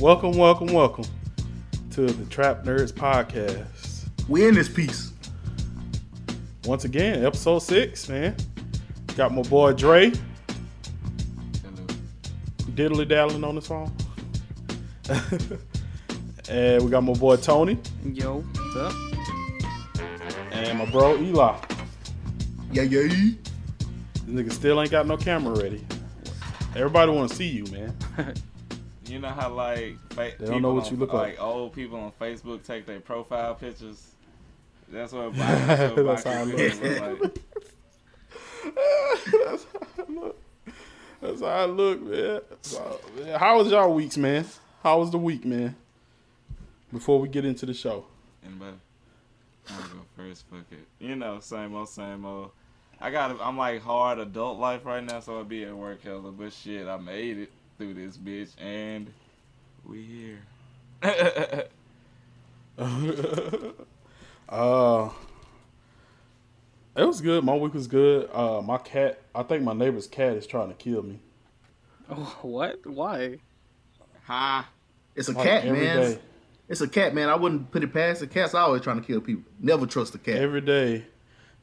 Welcome, welcome, welcome to the Trap Nerds podcast. We in this piece. Once again, episode six, man. Got my boy Dre. Diddly daddling on the song. and we got my boy Tony. Yo, what's up? And my bro Eli. Yeah, yeah. This nigga still ain't got no camera ready. Everybody wanna see you, man. You know how like fa- They don't know what on- you look like. old people on Facebook take their profile pictures. That's what that's That's how I look. pictures look like. That's how I look, man. So, man, How was y'all weeks, man? How was the week, man? Before we get into the show. Anybody? I'll go first. Fuck it. You know, same old, same old. I got. I'm like hard adult life right now, so I'll be at work hella. But shit, I made it through this bitch, and we here. Uh, it was good. My week was good. Uh, my cat, I think my neighbor's cat is trying to kill me. Oh, what? Why? ha. It's a Like, cat, man. day. It's a cat, man. I wouldn't put it past the cat's I always trying to kill people. Never trust a cat. Every day,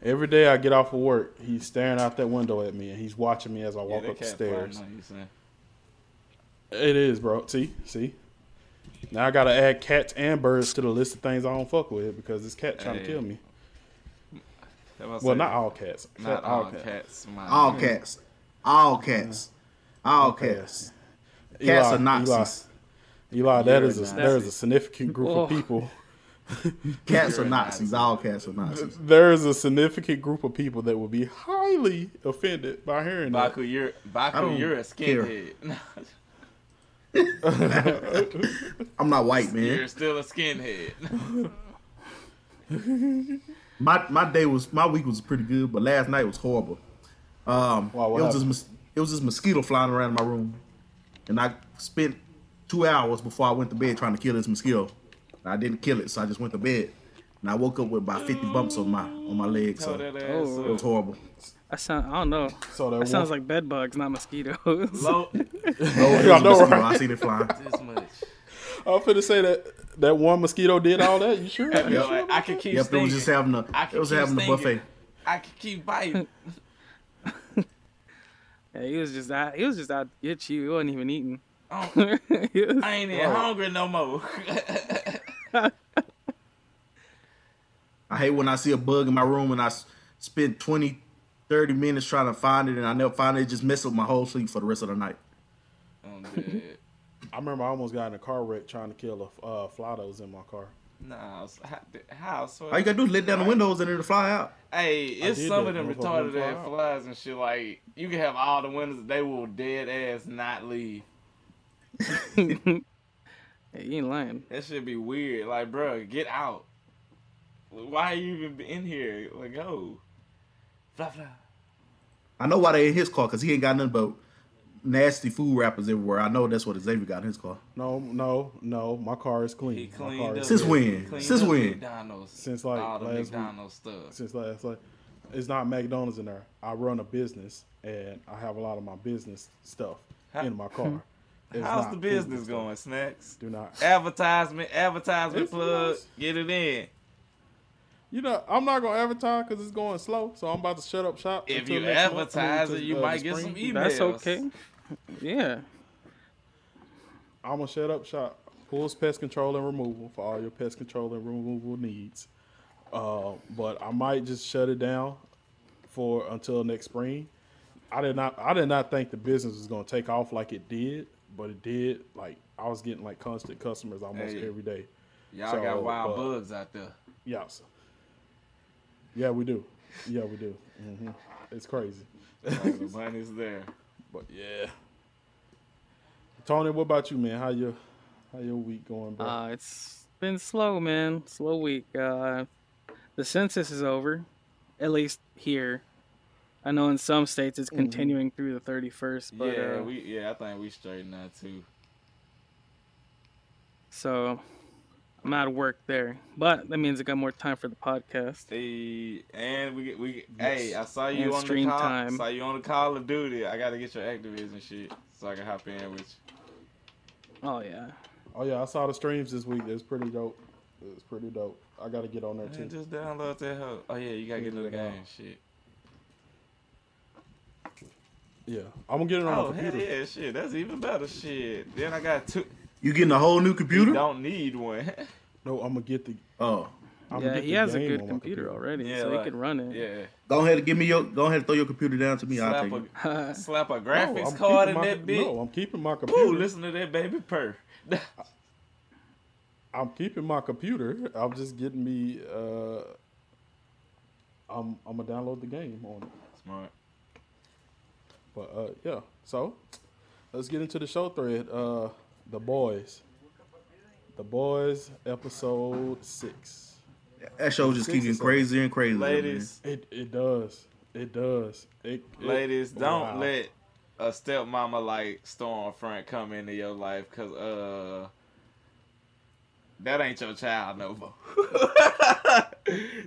every day I get off of work, he's staring out that window at me and he's watching me as I walk that up the cat stairs. flying on you, son. It is, bro. See, see. Now I gotta add cats and birds to the list of things I don't fuck with because this cat trying to kill me. Well, say- not all cats. Not all, all cats. cats. my- all cats. All cats. All Okay. cats. Cats are Nazis. Eli, Eli that You're is a a, Nazi. there is a significant group Whoa. of oh. people. Cats are You're a Nazis. Nazi. All cats are Nazis. There is a significant group of people that will be highly offended by hearing that. Baku, you're Baku, you're a skinhead. I'm not white, man. you're still a skinhead. My my day was my week was pretty good, but last night was horrible. Um, Wow, it was this happened? mos- it was this mosquito flying around in my room, and I spent two hours before I went to bed trying to kill this mosquito. I didn't kill it, so I just went to bed, and I woke up with about 50 bumps on my on my leg. So Tell that oh. it Oh. was horrible. That sound. I don't know. So that That sounds like bed bugs, not mosquitoes. Low, Oh, it I was a know, mosquito. right? I seen it flying. this much. I'm finna say that that one mosquito did all that. You sure? You know, like, I could keep Yep, it was just having a I it was keep having a buffet. I could keep biting. yeah, he was just out. He was just out to get you. He wasn't even eating. Oh, was- I ain't even oh. hungry no more. I hate when I see a bug in my room and I spend 20, 30 minutes trying to find it and I never find it. It just mess up my whole sleep for the rest of the night. I'm dead. I remember I almost got in a car wreck trying to kill a uh, fly that was in my car. Nah, s- how, how so? All you gotta do is let down the windows and it'll fly out. Hey, it's some that. of them retarded fly ass out. flies and shit. Like you can have all the windows, they will dead ass not leave. Hey, you ain't lying. That should be weird. Like, bro, get out. Why are you even in here? Like, go. Fly, fly. I know why they in his car because he ain't got nothing but nasty food wrappers everywhere. I know that's what Xavier got in his car. No, no, no. My car is clean. He my cleaned car up. is Since good. when? Since up when? McDonald's. Since, like, all the last week. Stuff. Since last like, it's not McDonald's in there. I run a business and I have a lot of my business stuff How- in my car. It's How's the food business going, Snacks? Do not. Advertisement, advertisement It's plug. nice. Get it in. You know, I'm not gonna advertise because it's going slow. So I'm about to shut up shop. If you next month. I mean, advertise it, you uh, might get some emails. That's okay. Yeah. I'm gonna shut up shop. Pools Pest Control and Removal for all your pest control and removal needs. Uh, but I might just shut it down for until next spring. I did not. I did not think the business was gonna take off like it did, but it did. Like I was getting like constant customers almost Hey. every day. Y'all So, got wild uh, bugs out there. Yes. Yeah, we do. Yeah, we do. hmm It's crazy. Like, the money's there. But yeah. Tony, what about you, man? How your how your week going, bro? Uh, it's been slow, man. Slow week. Uh, the census is over, at least here. I know in some states it's continuing through the 31st, but yeah, uh, we yeah, I think we straighten that too. so I'm out of work there. But that means I got more time for the podcast. Hey, and we get we get- hey, I saw you And on stream the call, time. saw you on the Call of Duty. I gotta get your Activision shit so I can hop in with you. Oh yeah. oh yeah, I saw the streams this week. It's pretty dope. It's pretty dope. I gotta get on there Man, too. just download that hoe. Oh yeah, you gotta get into the Yeah. game. Shit. Yeah, I'm gonna get it on Oh my hell computer. yeah, shit. That's even better. Shit. Then I got two. You getting a whole new You computer? don't need one. No, I'm gonna get the. Oh, I'm yeah, he has a good on my computer, already, Yeah, so like- he can run it. yeah. go ahead and give me your. Go ahead and throw your computer down to me. I'll Slap take it. slap a No, graphics I'm card in my- that bitch. No, I'm keeping my computer. Ooh, listen to that baby purr. I'm keeping my computer. I'm just getting me. Uh, I'm I'm gonna download the game on it. Smart. But uh, yeah, so let's get into the show thread. Uh, the boys, the boys, episode six. That show just Six keep getting or crazier and crazier. Ladies, It it does, it does. It, it- ladies, don't wow. let a stepmama like Stormfront come into your life, cause uh, that ain't your child no more.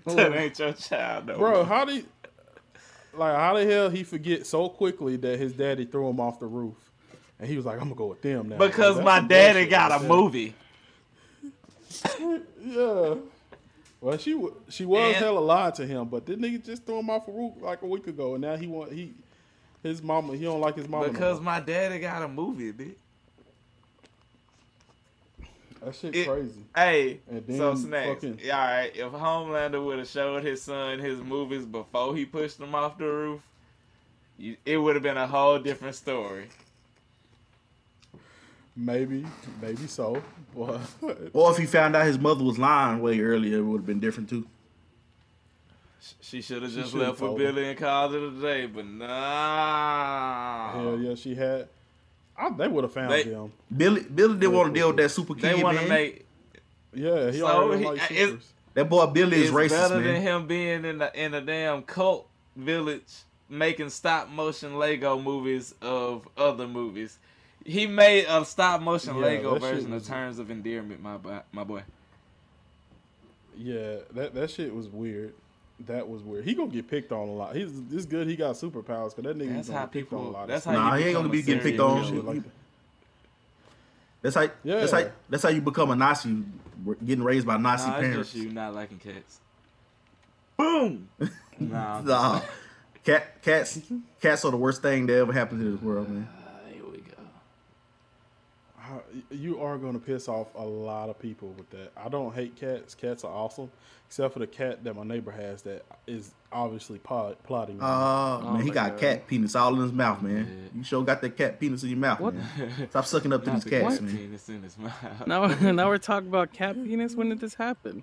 that ain't your child no bro. more. How do you, like how the hell he forget so quickly that his daddy threw him off the roof, and he was like, "I'm gonna go with them now." Because Like, my daddy got a movie. Yeah. Well, she wa- she was And- hella lied to him, but this nigga just threw him off a roof like a week ago, and now he want he his mama he don't like his mama. Because more. my daddy got a movie, bitch. that shit it- crazy. Hey, so snacks. fucking- Yeah, all right. If Homelander would have showed his son his movies before he pushed him off the roof, you, it would have been a whole different story. Maybe maybe so, but Or if he found out his mother was lying way earlier, it would have been different too. She should have just left with told him. Billy and called it a day, but nah. hell yeah, she had. I, they would have found They- him. Billy Billy didn't want to deal with that super kid, They want to make Yeah, he So already he- like uh, it's- that boy Billy is it's racist, better than him being in the in a damn cult village making stop motion Lego movies of other movies. He made a stop motion Yeah, Lego version was- of Terms of Endearment, my boy, my boy. Yeah, that that shit was weird. That was weird. He gonna get picked on a lot. He's this good. He got superpowers, cause that nigga That's gonna how get picked on a lot. That's how Nah, you he ain't gonna become be a getting picked on. Shit like that. That's how Yeah. that's how that's how you become a Nazi, getting raised by Nazi Nah, parents. just you not liking cats. Boom. nah. Nah, cat cats cats are the worst thing that ever happened to this world, man. Uh, here we go. How- you are going to piss off a lot of people with that. I don't hate cats. Cats are awesome, except for the cat that my neighbor has that is obviously plot, plotting. Uh, man, he got God. cat penis all in his mouth, man. You sure got that cat penis in your mouth, What? man. Stop sucking up to these the cats, cat man. penis in his mouth. Now, now we're talking about cat penis. When did this happen?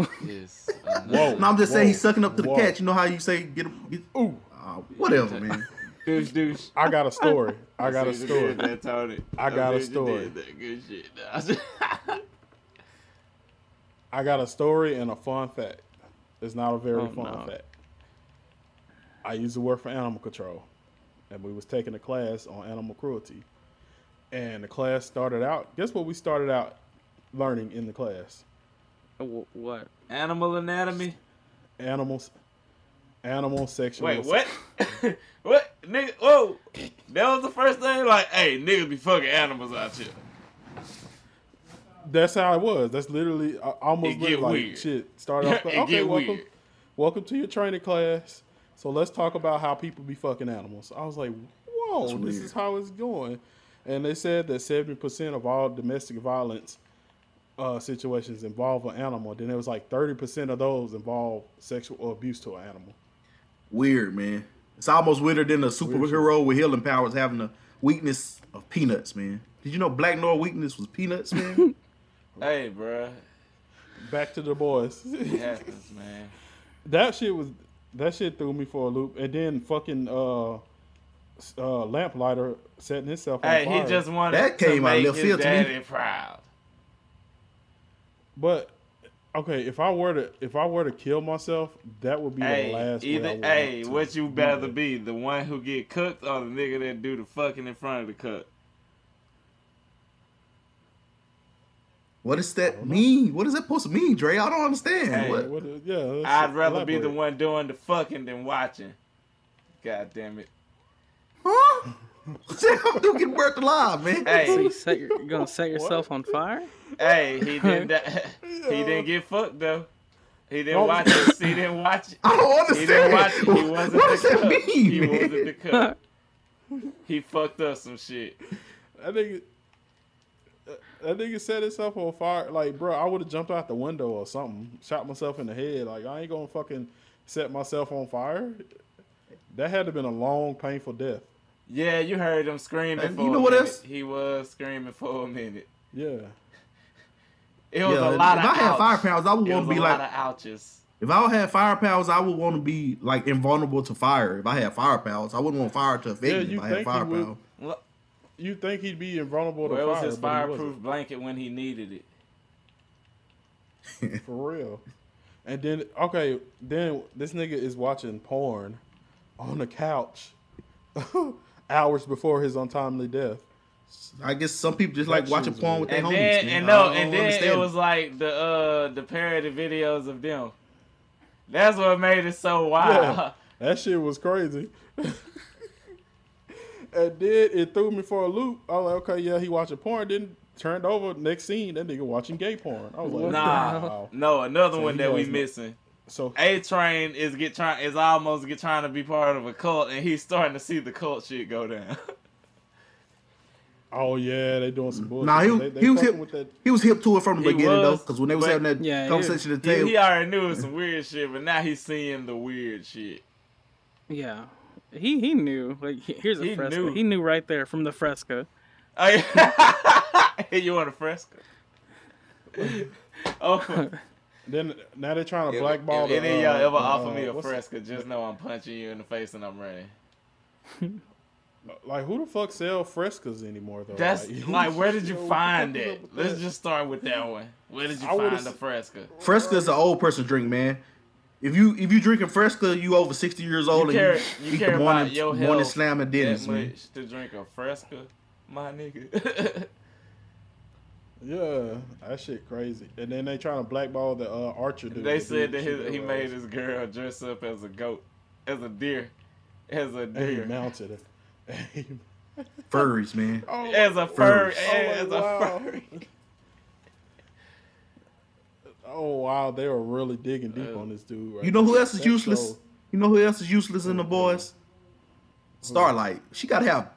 Alright, yes, Whoa. No, I'm just saying he's sucking up to the cat. You know how you say get him? Get, Ooh, uh, whatever, man. Douche, douche. I got a story. I got a story. did That, Tony. I got a story. That good shit. I got a story and a fun fact. It's not a very Oh, fun no. fact. I used to work for animal control, and we was taking a class on animal cruelty. And the class started out. Guess what? We started out learning in the class: What? Animal anatomy. animals, animal sexual. Wait, what? what, nigga? Whoa, that was the first thing. Like, hey, niggas be fucking animals out here. That's how it was. That's literally I almost like weird. shit. Started off. It okay, welcome, weird. welcome to your training class. So let's talk about how people be fucking animals. I was like, whoa, That's this weird. is how it's going. And they said that seventy percent of all domestic violence uh, situations involve an animal. Then it was like thirty percent of those involve sexual abuse to an animal. Weird, man. It's almost weirder than a superhero with healing powers having the weakness of peanuts, man. Did you know Black Noir weakness was peanuts, man? Hey, bruh. Back to the boys. It happens, man. that shit was that shit threw me for a loop. And then fucking uh, uh, lamplighter setting himself on Hey, fire. he just wanted That to came out make left his field to me. daddy proud. But okay, if I were to if I were to kill myself, that would be the last. way either would hey, what you do better be, the one who get cooked or the nigga that do the fucking in front of the cook? what does that mean? What is that supposed to mean, Dre? I don't understand. Hey, what? What is- yeah, I'd rather be the one doing the fucking than watching. God damn it. Huh? I'm gonna get burnt alive, man. So Hey, you set your, you're gonna set yourself on fire? hey, he didn't. he didn't get fucked though. He didn't No. watch it. He didn't watch it. I don't He didn't understand. watch it. He wasn't what the does that cook. mean, he man? wasn't the cook. He fucked up some shit. That nigga, that nigga set himself on fire. Like, bro, I would have jumped out the window or something, shot myself in the head. Like, I ain't gonna fucking set myself on fire. That had to have been a long, painful death. Yeah, you heard him screaming And for you know a what minute. else? He was screaming for a minute. Yeah. It was Yeah, a lot if of I had ouch. fire powers, I would want to be like a like. lot of ouches. If I had fire powers, I would want to be like invulnerable to fire. If I had fire powers, I wouldn't want fire to affect Yeah, me. If I had think he fire would- powers, Well, You think he'd be invulnerable to where was fire? his but he fireproof blanket when he needed it? For real. And then okay, then this nigga is watching porn on the couch hours before his untimely death. I guess some people just like shit watching was porn with their And homies. then man. and no, and then understand it was like the uh the parody videos of them. That's what made it so wild. Yeah, that shit was crazy. and then it threw me for a loop. I was like, okay, yeah, he watching porn. Then turned over, next scene, that nigga watching gay porn. I was like, Nah, wow. no, another So one that we has no- missing. So A Train is get trying is almost get trying to be part of a cult, and he's starting to see the cult shit go down. Oh yeah, they doing some bullshit. Nah, he, they, they he was fucking hip. with that. He was hip to it from the He beginning though, because when they was but- having that Yeah, he- conversation at the he, table, he already knew it was some weird shit, but now he's seeing the weird shit. Yeah. He he knew. Like here's a He fresco. knew. He knew right there from the fresco. Oh, yeah. you want a fresco? oh, Then now they're trying to if, blackball. if the, any of y'all uh, ever uh, offer me a what's- fresco, just know I'm punching you in the face and I'm running. Like who the fuck sell frescas anymore though? That's like, where did you Yo, what the find it? Let's that? just start with that one. Where did you I find the s- fresco? Fresca is an old person drink, man. If you if you drinking Fresca, you over sixty years old You care, and you you eat care the about morning, your morning slam and that Denny's, man. much to drink a fresco, my nigga. Yeah, that shit crazy. And then they trying to blackball the uh, Archer dude. they said dude that his, he made his girl dress up as a goat, as a deer, as a And he deer, mounted it. And Furries, man. oh, as a fur, Furries. as Oh, a wow. furry. oh wow, they were really digging deep Uh, on this dude. Right You know who else is That useless? show- You know who else is useless in the boys? Starlight. She gotta have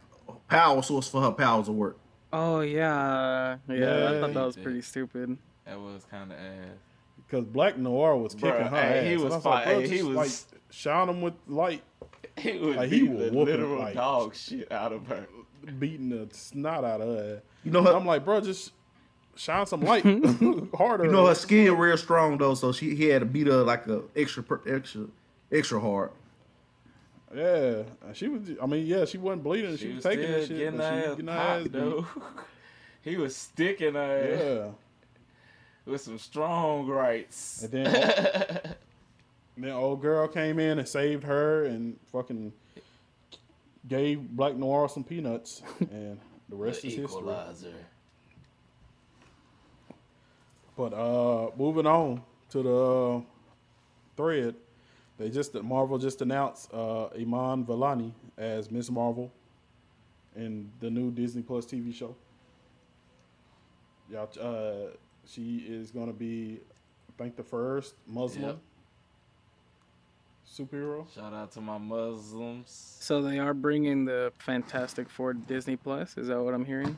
power source for her powers to work. Oh yeah, yeah. I thought that was he pretty stupid. That was kind of ass. Because Black Noir was kicking Bruh, her hey, ass. he And was I like, fi- hey, he was- like shine him with light, He was Like, he beating was the literal like- dog shit out of her. beating the snot out of her. You know And her, I'm like, bro, just shine some light harder. you know her skin real strong though, so she he had to beat her like a extra extra extra hard. Yeah, she was. I mean, yeah, she wasn't bleeding. She, She was, taking that shit, getting but she her was ass getting her ass dude. he was sticking her Yeah, with some strong rights. and then then old girl came in and saved her and fucking gave Black Noir some peanuts, and the rest is history. But uh, moving on to the uh, thread, they just Marvel just announced uh, Iman Vellani as Miss Marvel in the new Disney Plus TV show. Yeah, uh, she is gonna be, I think, the first Muslim Yep. superhero. Shout out to my Muslims. So they are bringing the Fantastic Four to Disney Plus. Is that what I'm hearing?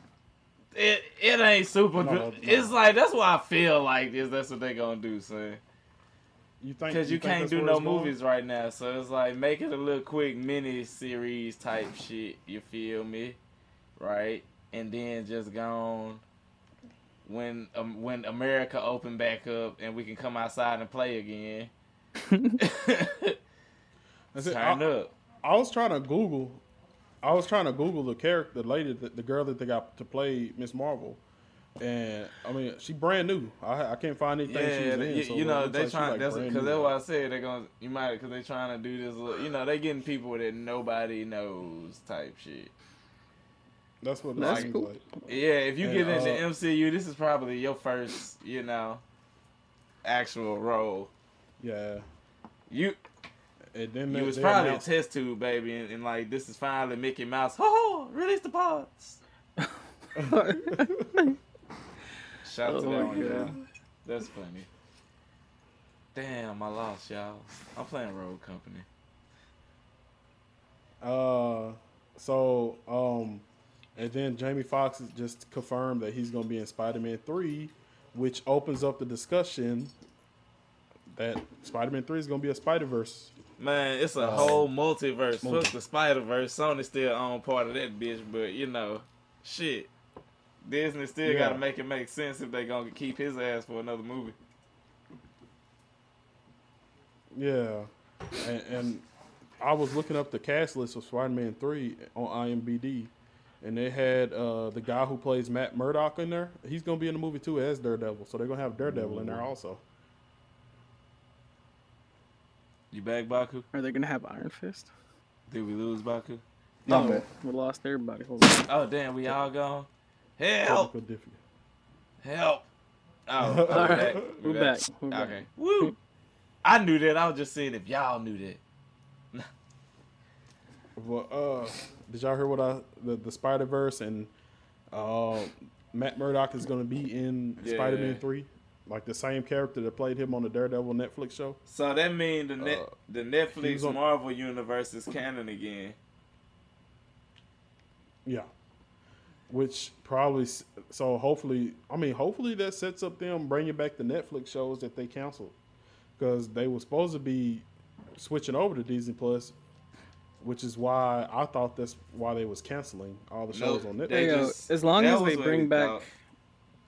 It it ain't super No, good. no. It's like that's why I feel like this. That's what they gonna do, son. You think? Because you, think can't do no going? movies right now, so it's like make it a little quick mini series type shit. You feel me, right? And then just gone when um, when America open back up and we can come outside and play again. That's. Turn I- up. I was trying to Google. I was trying to Google the character, the lady, the, the girl that they got to play Miss Marvel, and I mean, she brand new. I, I can't find anything she Yeah, was in. you, so you know they like trying. like, that's brand because that's why I said they're gonna. You might because they're trying to do this. Little, you know they getting people that nobody knows type shit. That's what it That's seems cool. like. Yeah, if you And, get into uh, MCU, this is probably your first, you know, actual role. Yeah, You and then you they, was they probably announced- a test tube baby, and, and like this is finally Mickey Mouse. Ho ho! Release the pods. Shout out to Oh that one, y'all. That's funny. Damn, I lost y'all. I'm playing Road Company. Uh, so um, and then Jamie Foxx just confirmed that he's going to be in Spider-Man Three, which opens up the discussion that Spider-Man Three is going to be a Spider-Verse. Man, it's a Uh, whole multiverse. multi- Fuck the Spider Verse. Sony still own part of that bitch, but you know, shit. Disney still Yeah. gotta make it make sense if they gonna keep his ass for another movie. Yeah, and, and I was looking up the cast list of Spider-Man Three on IMDb, and they had uh, the guy who plays Matt Murdock in there. He's gonna be in the movie too as Daredevil, so they're gonna have Daredevil in there also. You back, Baku? Are they gonna have Iron Fist? Did we lose Baku? No, man. we lost everybody. Hold on. Oh damn, we all gone. Help! Help! Oh, we're All right, back. we're back. We're back. Okay. Woo! I knew that. I was just saying if y'all knew that. Well, uh, did y'all hear what I the, the Spider Verse and uh, Matt Murdock is gonna be in Yeah. Spider-Man Three, like the same character that played him on the Daredevil Netflix show. So that means the net, Uh, the Netflix on- Marvel universe is canon again. Yeah. Which probably so hopefully I mean hopefully that sets up them bringing back the Netflix shows that they canceled because they were supposed to be switching over to Disney Plus, which is why I thought that's why they was canceling all the shows Nope. on Netflix. Hey, just- as long as they bring uh, back, thought.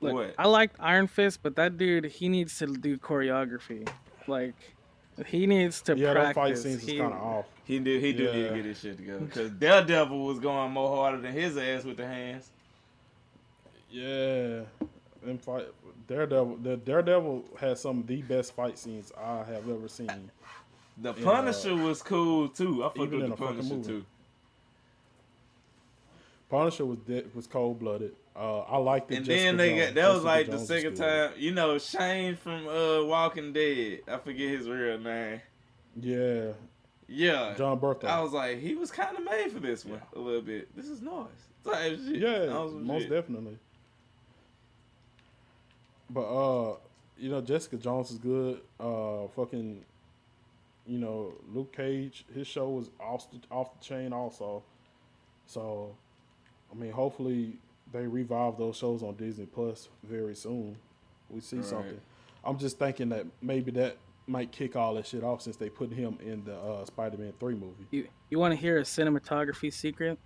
look, What? I liked Iron Fist, but that dude, he needs to do choreography. Like, he needs to yeah, that practice. fight scenes is kind of off. He do he do need Yeah. to get his shit together because Daredevil was going more harder than his ass with the hands. Yeah, them fight Daredevil. The Daredevil has some of the best fight scenes I have ever seen. The Yeah. Punisher was cool too. I fucked with the Punisher too. Punisher was de- was cold blooded. Uh, I liked it. And Jessica then they Jones. got that was like the Jones was second time. You know, Shane from uh Walking Dead. I forget his real name. Yeah, Yeah, Jon Bernthal. I was like, he was kind of made for this one a little bit. This is noise. Shit. Yeah, most shit. definitely. But uh, you know, Jessica Jones is good. Uh, fucking, you know, Luke Cage, his show was off the, off the chain also. So, I mean, hopefully they revive those shows on Disney Plus very soon. We see Right. something. I'm just thinking that maybe that might kick all that shit off since they put him in the uh, Spider-Man three movie. You you want to hear a cinematography secret?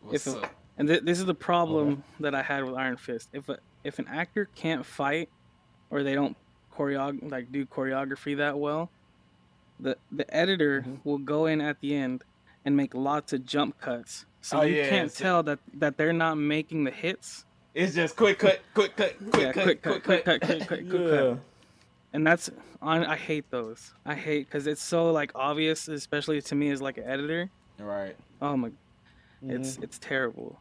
What's if up? and th- this is the problem that I had with Iron Fist. If a, if an actor can't fight, or they don't choreog like do choreography that well, the the editor Mm-hmm. will go in at the end and make lots of jump cuts, so Oh, you yeah, can't so- tell that that they're not making the hits. It's just quick cut, quick cut, quick yeah, cut, quick cut, quick cut, quick cut, quick Yeah. cut. And that's on. I hate those. I hate because it's so like obvious, especially to me as like an editor. Right. Oh my, it's Mm-hmm. it's terrible.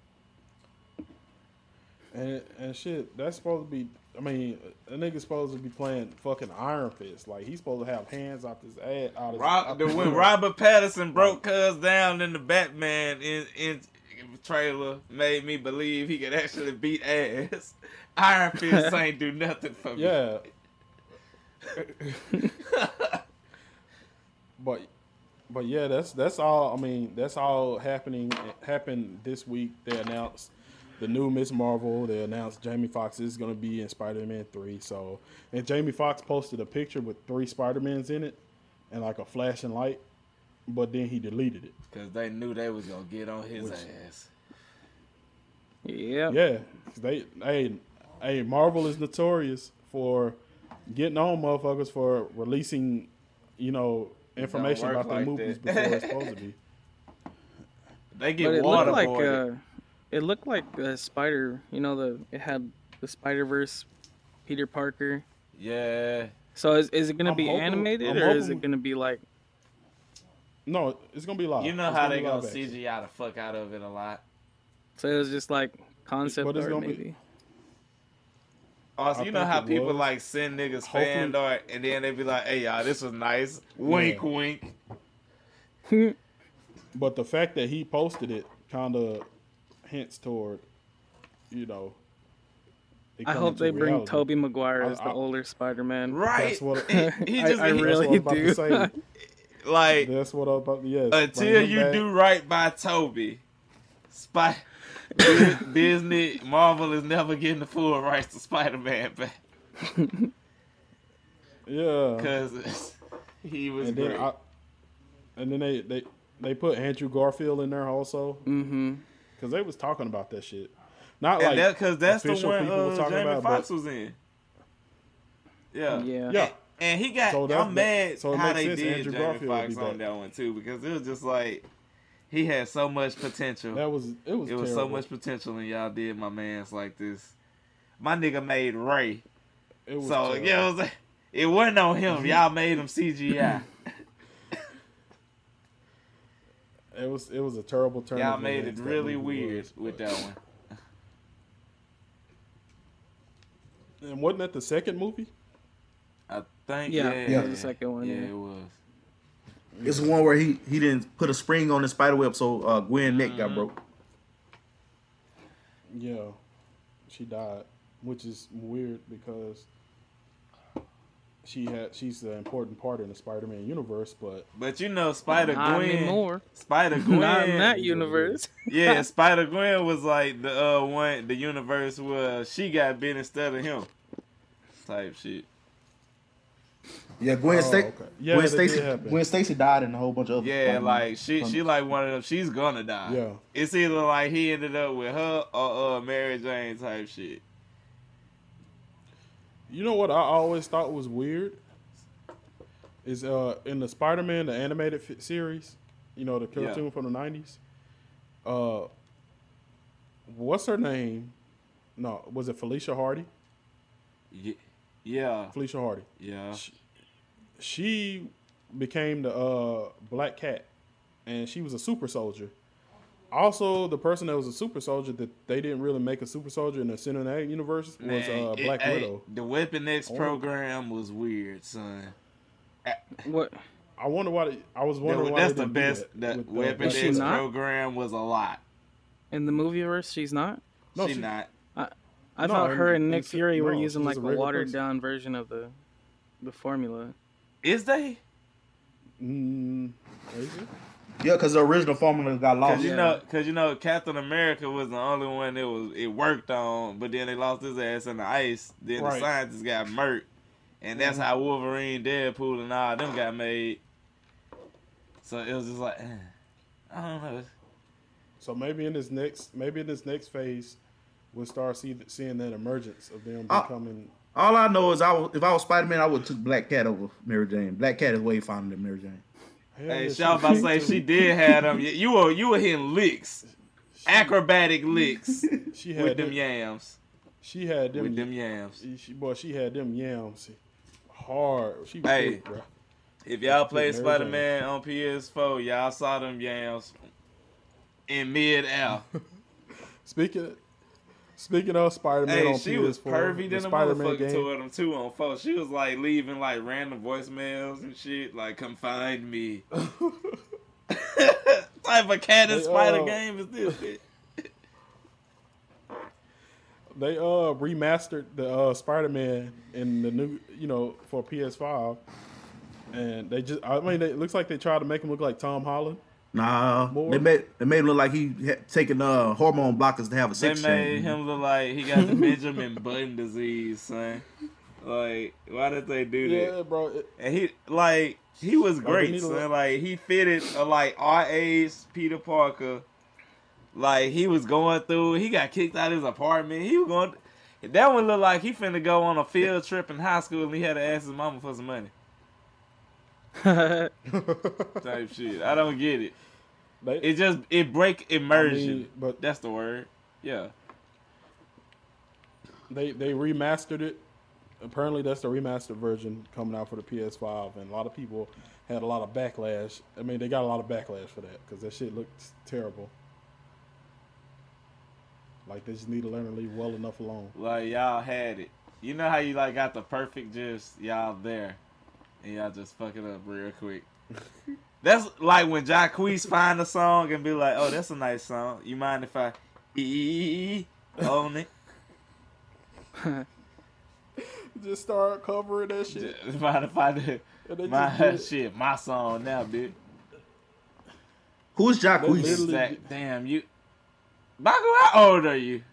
And and shit, that's supposed to be. I mean, a nigga's supposed to be playing fucking Iron Fist. Like he's supposed to have hands out his ass. Out his, Rob, out the, when. Robert Pattinson broke Cuz down in the Batman in, in trailer, made me believe he could actually beat ass. Iron Fist ain't do nothing for me. Yeah. but but yeah, that's that's all. I mean, that's all happening. Happened this week. They announced the new Miss Marvel. They announced Jamie Foxx is going to be in Spider Man three. So and Jamie Foxx posted a picture with three Spider Mans in it and like a flashing light, but then he deleted it. Cause they knew they was gonna get on his Which- ass. Yeah. Yeah. they hey hey Marvel is notorious for getting on motherfuckers for releasing, you know, information work about their movies that. before it's supposed to be. They But get it looked like waterboarded. uh, it looked like a spider. You know the it had the Spider Verse, Peter Parker. yeah. So is, is it gonna I'm be hoping- animated I'm or is it gonna be like? No, it's gonna be live. You know It's how gonna they be gonna live action. CGI the fuck out of it a lot. So it was just like concept But it's art gonna be- maybe. Also, I you know how people was. like send niggas Hopefully- fan art and then they be like, "Hey y'all, this was nice." Wink, wink. But the fact that he posted it kind of hints toward, you know. it I hope to they bring reality. Tobey Maguire as I- the I- older Spider Man. Right. That's what he, he I- just I he- That's really what I'm about do. to say. like That's what I'm about to yes. bring until him you back. do right by Tobey, Spy Dis- Disney Marvel is never getting the full rights to Spider Man back Yeah. because he was and then great. I, and then they they they put Andrew Garfield in there also Mm-hmm. Because they was talking about that shit. Not and like that because that's the one people was uh, Jamie about, Foxx was in. Yeah. Yeah. yeah. And he got. So I'm mad so how they sense did Andrew Jamie Garfield Foxx on that one too because it was just like he had so much potential. That was it was it was so much potential, and y'all did my man's like this. My nigga made Ray, It was so terrible. yeah, it was. It wasn't on him. Y'all made him CGI. It was it was a terrible turn. Y'all made it really weird was, with that one. And wasn't that the second movie? I think. Yeah, Yeah, that was the second one, Yeah, yeah. it was. It's the one where he he didn't put a spring on the spider web, so uh, Gwen neck Mm-hmm. got broke. Yeah, she died, which is weird because she had she's an important part in the Spider-Man universe, but But you know, Spider Not Gwen. anymore. Spider Gwen. Not in that universe. yeah, Spider Gwen was like the uh one the universe where she got bit instead of him. Type shit. Yeah, Gwen Oh, Stacy. okay. Yeah, Gwen Stacy. Gwen Stacy died in a whole bunch of other. Yeah, Spider-Man like she she like one of them. She's gonna die. Yeah. It's either like he ended up with her or uh Mary Jane type shit. You know what I always thought was weird is uh in the Spider-Man the animated fi- series, you know the Yeah. cartoon from the nineties. Uh, what's her name? No, was it Felicia Hardy? Ye- Yeah, Felicia Hardy. yeah. she became the uh, Black Cat, and she was a super soldier. Also, the person that was a super soldier that they didn't really make a super soldier in the cinematic universe was Man, uh, Black hey, Widow. The Weapon X Oh. program was weird, son. What? I wonder why. They, I was That- wondering why that's they the best. that The uh, Weapon Black X not? program was a lot. In the movie movieverse, she's not. No, she, she- not. I No, thought her and Nick s- Fury were using like a a watered person. down version of the the formula. Is they? Mm, is it? Yeah, because the original formula got lost. Cause you know, cause you know, Captain America was the only one that was it worked on, but then they lost his ass in the ice. Then the scientists got murked, and that's how Wolverine, Deadpool, and all them got made. So it was just like, eh, I don't know. So maybe in this next, maybe in this next phase, we'll start see, seeing that emergence of them Uh, becoming. All I know is I was, if I was Spider Man, I would have took Black Cat over Mary Jane. Black Cat is way finer than Mary Jane. Hey, she- about to say she did have them. You were you were hitting licks, acrobatic licks She had with them them. yams, She had them. with them yams. She, boy, she had them yams hard. She was Hey. If y'all played Spider Man on PS4, y'all saw them yams in mid air. Speaking, speaking of Spider Man Hey, on she PS4, was pervy than a Spider-Man motherfucker game. toward them too on phone. She was like leaving like random voicemails and shit, like "Come find me." type of cat and They, spider uh, game is this? Bitch? They uh remastered the uh Spider Man in the new, you know, for PS5, and they just, I mean, it looks like they tried to make him look like Tom Holland. Nah, More? they made they made him look like he had taken uh, hormone blockers to have a sex. They made change. him look like he got the Benjamin Button disease, son. Like, why did they do that? Yeah, bro. It, And he like he was great, need son. look- Like he fitted a like our age Peter Parker. Like he was going through. He got kicked out of his apartment. He was going. That one looked like he finna go on a field trip in high school and he had to ask his mama for some money. Type shit. I don't get it. they, It just it break immersion. I mean, but That's the word. Yeah. they they remastered it. Apparently, that's the remastered version coming out for the PS5, and a lot of people had a lot of backlash. I mean, they got a lot of backlash for that because that shit looked terrible. Like they just need to learn to leave well enough alone. Like y'all had it. You know how you like got the perfect just y'all there, and y'all just fuck it up real quick. that's like when Jacquees find a song and be like, "Oh, that's a nice song. You mind if I e own it? Just start covering that shit. Just mind if I do And they my just did shit, my song now, bitch? Who's Jacquees? They literally- damn you, Baku, how old are you?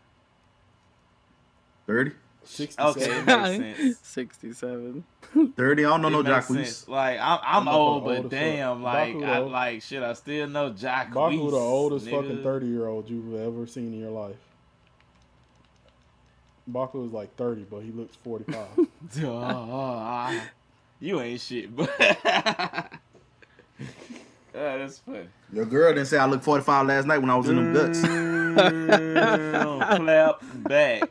Thirty. 67. Okay, it makes sense. 67. 30. I don't know It no makes Jacquees. Like I'm, I'm Motherfucker old, old but damn, fuck. like, Baku I though. like shit. I still know Jack. Baku, the oldest nigga. fucking 30 year old you've ever seen in your life. Baku is like 30, but he looks 45. Duh, uh, you ain't shit, but oh, that's funny. Your girl didn't say I looked 45 last night when I was in them guts. Clap back.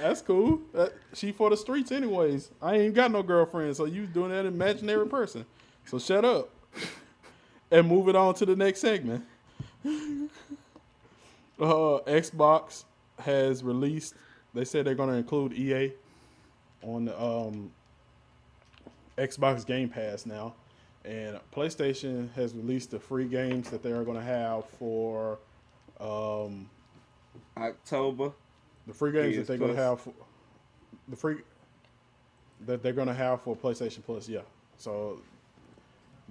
That's cool. That, she for the streets, anyways. I ain't got no girlfriend, so you doing that imaginary person. So shut up and move it on to the next segment. Uh, Xbox has released. They said they're going to include EA on the um, Xbox Game Pass now, and PlayStation has released the free games that they are going to have for um, October. The free games PS that they're going to have for the free that they're going to have for PlayStation Plus. Yeah, so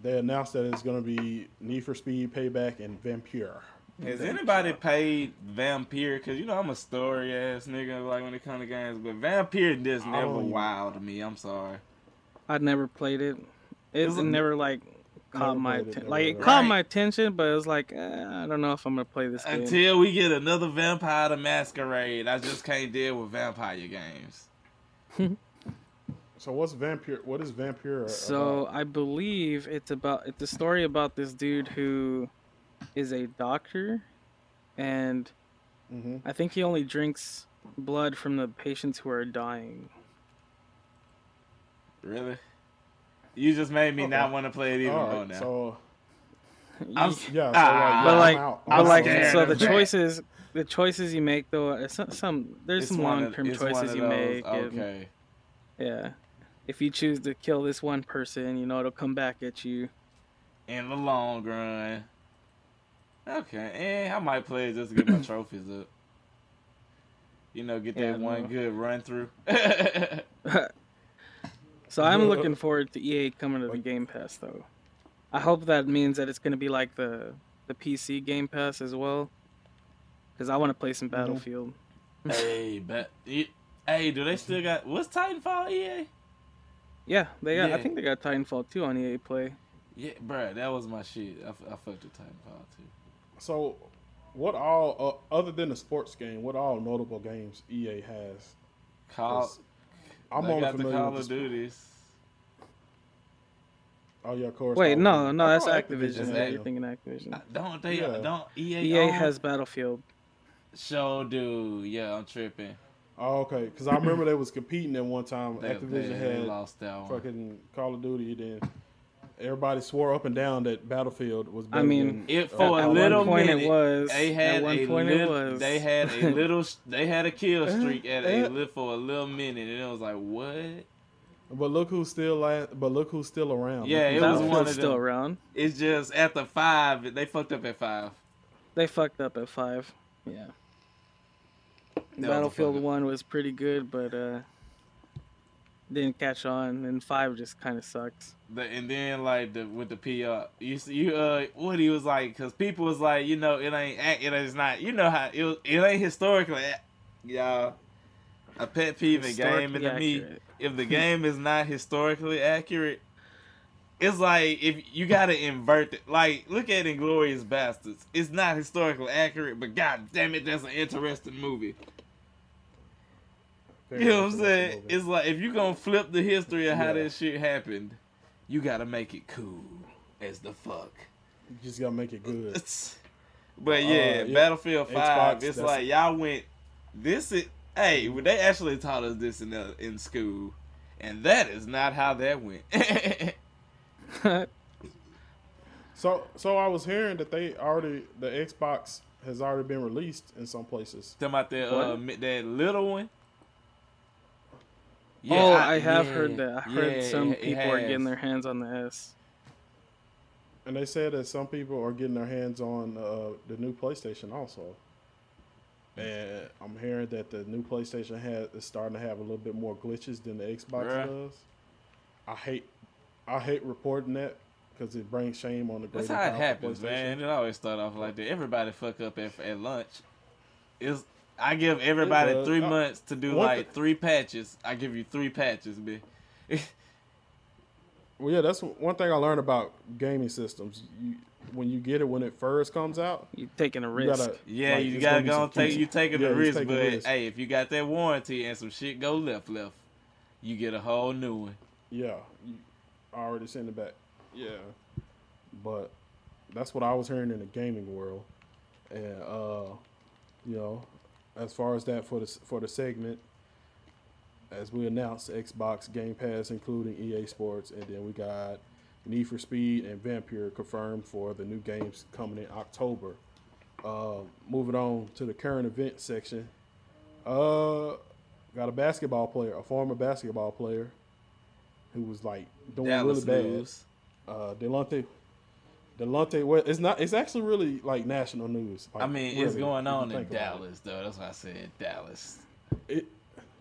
they announced that it's going to be Need for Speed Payback and Vampyr. Has anybody paid Vampyr? Cause you know I'm a story ass nigga. Like when it comes to games, but Vampyr just never don't wow to me. I'm sorry. I'd never played it. It Is it- never like caught my played it, Like it heard caught it. my attention, but it was like eh, I don't know if I'm gonna play this game. Until we get another Vampire the Masquerade, I just can't deal with vampire games. So what's Vampyr? What is Vampyr? So about? I believe it's about it's a story about this dude who is a doctor, and Mhm. I think he only drinks blood from the patients who are dying. Really? You just made me Okay. not want to play it even All more now. so I'm, yeah, so Ah, like, but like, I'm out. but like, so the choices, the choices you make though, uh, some, some there's it's some long term choices you those, make. and- Okay. yeah, if you choose to kill this one person, you know it'll come back at you. In the long run. Okay. Eh, I might play it just to get my trophies up. You know, get Yeah, that one no. good run through. So I'm looking forward to EA coming to the Game Pass though. I hope that means that it's gonna be like the the PC Game Pass as well, because I want to play some Mm-hmm. Battlefield. hey, but it, hey, do they still got what's Titanfall EA? Yeah, they got. Yeah. I think they got Titanfall 2 on EA Play. Yeah, bruh, that was my shit. I fucked with Titanfall too. So, what all uh, other than the sports game? What all notable games EA has? Call. 'Cause I'm they only got the Call with of the sp- Duties. Oh yeah, of course. Wait, no, no, that's thought Activision. That's That's Activision. everything in Activision. Uh, Don't they? Yeah. Don't EA? EA own- has Battlefield. So do. Yeah, I'm tripping. Oh, okay, because I remember they was competing at one time. They, Activision they, they had lost that one. fucking Call of Duty. Then everybody swore up and down that Battlefield was. I better mean, than, It uh, for a At Call of little one Duty. point it was. They had At one a point lit- it was. They had a little. They had a kill streak at a lit for a little minute, and it was like, what? But look who's still la- But look who's still around. Yeah, Look it was one Battlefield's of still them. around. It's just after five, they fucked up at five. They fucked up at five. Yeah. That Battlefield motherfucker. one was pretty good, but uh, didn't catch on, and five just kind of sucks. The, and then like the with the PR, you see- you uh Woody was like, because people was like, you know, it ain't it is not, you know how it was, it ain't historically, y'all. A pet peeve in gaming to me, if the game is not historically accurate, it's like if you gotta invert it. Like look at Inglourious Basterds, it's not historically accurate, but god damn it, that's an interesting movie. Very You know what I'm saying? It's like if you're gonna flip the history of how Yeah. that shit happened, you gotta make it cool as the fuck. You just gotta make it good. but Uh, yeah, yeah. Battlefield Five. Xbox, it's like y'all went. This is hey, well, they actually taught us this in the, in school, and that is not how that went. So, so I was hearing that they already the Xbox has already been released in some places. Talking about that uh, that little one. Oh, I, have yeah, heard that. I heard yeah, some it- it people are getting their hands on the S. And they said that some people are getting their hands on uh, the new PlayStation also. And I'm hearing that the new PlayStation has is starting to have a little bit more glitches than the Xbox Bruh. does. I hate, I hate reporting that because it brings shame on the great. That's how it happens, man. It always start off like that. Everybody fuck up at, at lunch. Is I give everybody does. three Uh, months to do one like three patches. I give you three patches, man. Well, yeah, that's one thing I learned about gaming systems. You, when you get it when it first comes out, you're taking a you risk. gotta yeah, like, you gotta go some and take keys. you taking Yeah, the risk, taking but risk. hey, if you got that warranty and some shit go left left, you get a whole new one. Yeah, you I already sent it back. Yeah, but that's what I was hearing in the gaming world, and uh, you know, as far as that for the for the segment, as we announced, Xbox Game Pass including EA Sports, and then we got Need for Speed and Vampyr confirmed for the new games coming in October. Uh, moving on to the current event section, uh, got a basketball player, a former basketball player who was like doing Dallas really bad. Uh, Delonte, Delonte West. It's not. It's actually really like national news. Like, I mean, it's going on in. Dallas, though. That's why I said Dallas. It,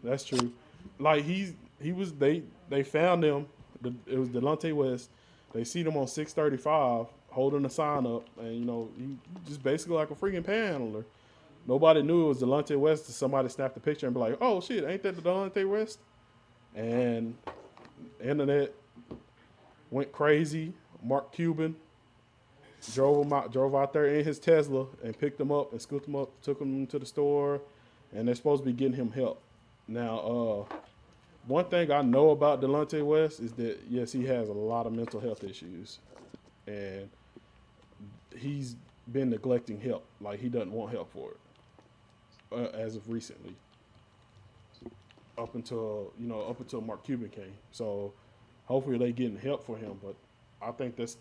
that's true. Like he's he was they they found him. It was Delonte West. They see him on six thirty five holding a sign up, and you know he just basically like a freaking panhandler. Nobody knew it was Delonte West. Somebody snapped the picture and be like, "Oh shit, ain't that the Delonte West?" And internet went crazy. Mark Cuban drove him out, drove out there in his Tesla and picked him up and scooped him up, took him to the store, and they're supposed to be getting him help. Now, uh, one thing I know about Delonte West is that yes, he has a lot of mental health issues, and he's been neglecting help. Like he doesn't want help for it, uh, as of recently. Up until you know, up until Mark Cuban came, so hopefully they getting help for him. But I think that's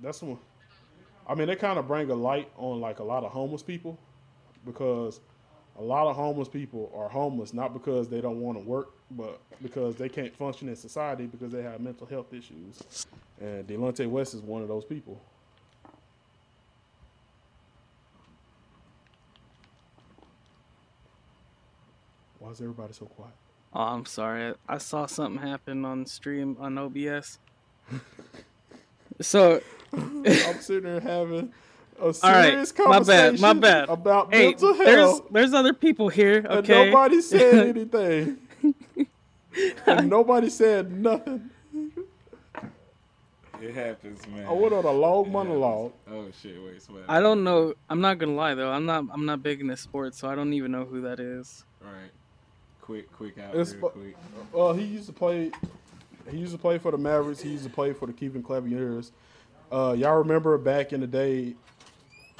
that's one. I mean, they kind of bring a light on like a lot of homeless people because a lot of homeless people are homeless not because they don't want to work, but because they can't function in society because they have mental health issues. And Delonte West is one of those people. Why is everybody so quiet? Oh, I'm sorry. I saw something happen on stream on OBS. So I'm sitting there having a serious all right, my conversation bad, my bad. about hey, mental there's health, there's other people here. and Okay, nobody said anything. and nobody said nothing. It happens, man. I went on a long It monologue. happens. Oh shit! Wait, sweat. I don't know. I'm not gonna lie though. I'm not. I'm not big into sports, so I don't even know who that is. Right. Quick, quick out, It's real quick. Well, he used to play. He used to play for the Mavericks. He used to play for the Cleveland Cavaliers. Uh, y'all remember back in the day?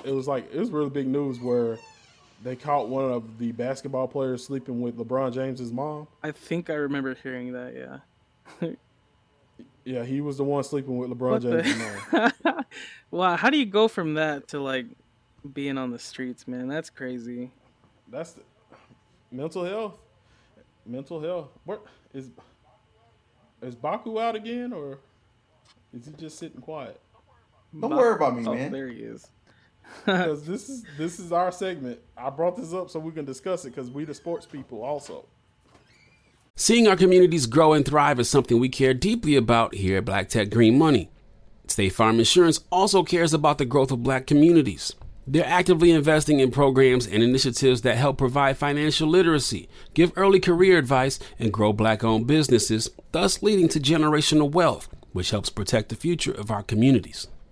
It was like it was really big news where they caught one of the basketball players sleeping with LeBron James's mom. I think I remember hearing that. Yeah. Yeah, he was the one sleeping with LeBron What James' mom. the? wow. How do you go from that to like being on the streets, man? That's crazy. That's the, mental health. Mental health. What is is Baku out again, or is he just sitting quiet? Don't worry about me, Oh, man. there he is. Because this is this is our segment. I brought this up so we can discuss it because we the sports people also. Seeing our communities grow and thrive is something we care deeply about here at Black Tech Green Money. State Farm Insurance also cares about the growth of black communities. They're actively investing in programs and initiatives that help provide financial literacy, give early career advice, and grow black owned businesses, thus leading to generational wealth, which helps protect the future of our communities.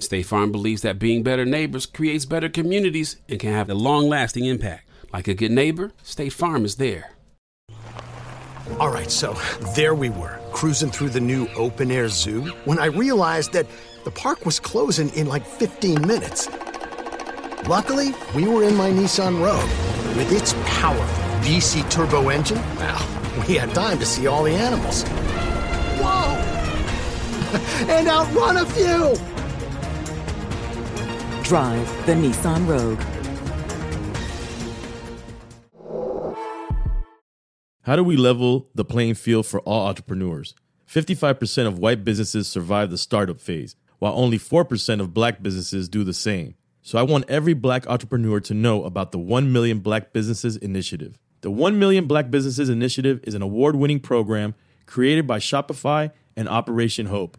State Farm believes that being better neighbors creates better communities and can have a long lasting impact. Like a good neighbor, State Farm is there. All right, so there we were, cruising through the new open air zoo when I realized that the park was closing in like 15 minutes. Luckily, we were in my Nissan Rogue. With its powerful VC turbo engine, well, we had time to see all the animals. Whoa! and outrun a few! Drive the Nissan Rogue. How do we level the playing field for all entrepreneurs? 55% of white businesses survive the startup phase, while only 4% of black businesses do the same. So I want every black entrepreneur to know about the 1 Million Black Businesses Initiative. The 1 Million Black Businesses Initiative is an award winning program created by Shopify and Operation Hope.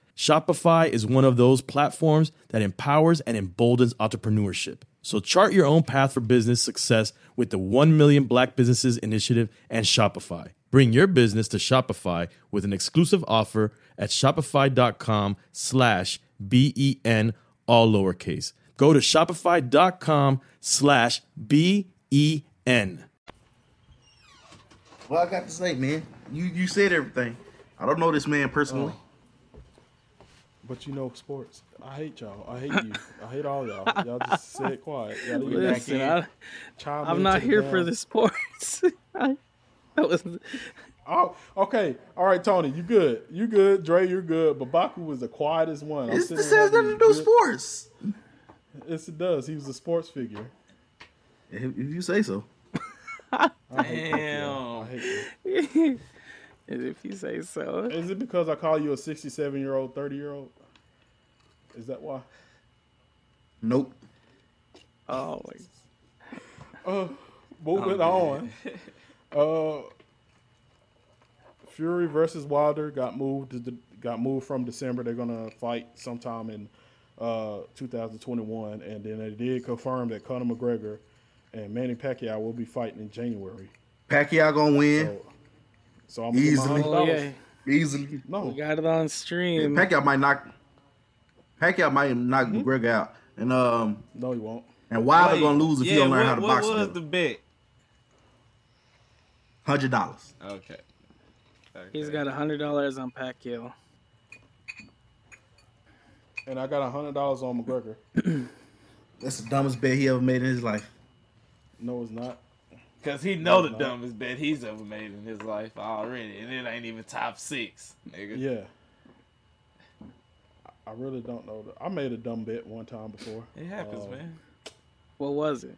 Shopify is one of those platforms that empowers and emboldens entrepreneurship. So chart your own path for business success with the 1 Million Black Businesses Initiative and Shopify. Bring your business to Shopify with an exclusive offer at shopify.com slash B-E-N, all lowercase. Go to shopify.com slash B-E-N. Well, I got to say, man, you you said everything. I don't know this man personally. But you know sports. I hate y'all. I hate you. I hate all y'all. Y'all just say it quiet. Y'all need to get back in. I, I'm not here damn- for the sports. I, that was Oh, okay. All right, Tony, you good. You good. Dre, you're good. But Baku was the quietest one. I'm This, sitting has nothing to do with sports. Yes, it does. He was a sports figure. If, if you say so. Damn. I hate Baku, y'all. I hate you. if you say so. Is it because I call you a 67 year old, 30 year old? Is that why? Nope. Oh, my. Uh, moving on. Uh, Fury versus Wilder got moved. to- Got moved from December. They're gonna fight sometime in uh, 2021, and then they did confirm that Conor McGregor and Manny Pacquiao will be fighting in January. Pacquiao gonna win So, so I'm gonna get my easily. Oh, yeah. Easily. We No, got it on stream. Pacquiao might knock. Pacquiao might knock Hmm? McGregor out, and um, no, he won't. and Wilder Wait, gonna lose if yeah, he don't learn what, how to what box. was the bet? Hundred dollars. Okay. okay. He's got a hundred dollars on Pacquiao. And I got hundred dollars on McGregor. That's the dumbest bet he ever made in his life. No, it's not. Cause he know the No. dumbest bet he's ever made in his life already, and it ain't even top six, nigga. Yeah. I- I really don't know. I made a dumb bet one time before. It happens, Uh, man. What was it?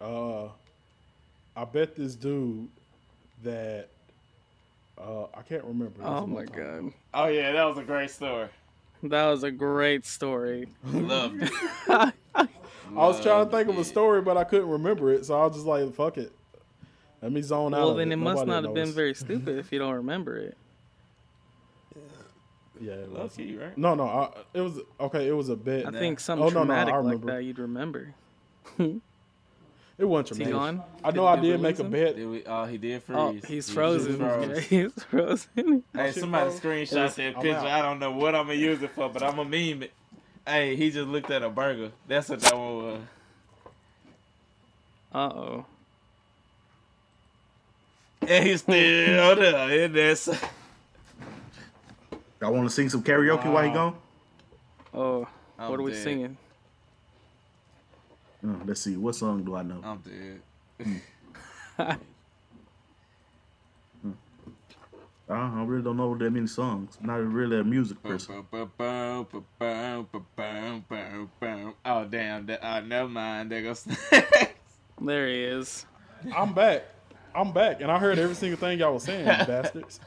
Uh, I bet this dude that uh, I can't remember. Oh my long time god, Oh yeah, that was a great story. that was a great story. Loved it. I was trying to think of a story, but I couldn't remember it, so I was just like, "Fuck it, let me zone out." Well, then it must Nobody not have been very stupid if you don't remember it. Yeah, it Low was. key, right? No, no, I, it was okay. It was a bet. I think something Oh, no, no, I like remember. that you'd remember. It wasn't Is he traumatic. I know I Did we did make a bet. Did we, oh, he did oh, freeze. Oh, he's He frozen. froze. he's frozen. Hey, oh, shit somebody froze? screenshot that I'm picture. out. I don't know what I'm gonna use it for, but I'm gonna meme it. Hey, he just looked at a burger. That's what that one was. Uh oh. And he's still there. And that's I want to sing some karaoke while he gone. Oh, I'm what are we dead. singing? Uh, let's see. What song do I know? I'm dead. I I really don't know that many songs. I'm not really a music person. Oh damn! That, oh, never mind. There goes. There he is. I'm back. I'm back, and I heard every single thing y'all was saying, bastards.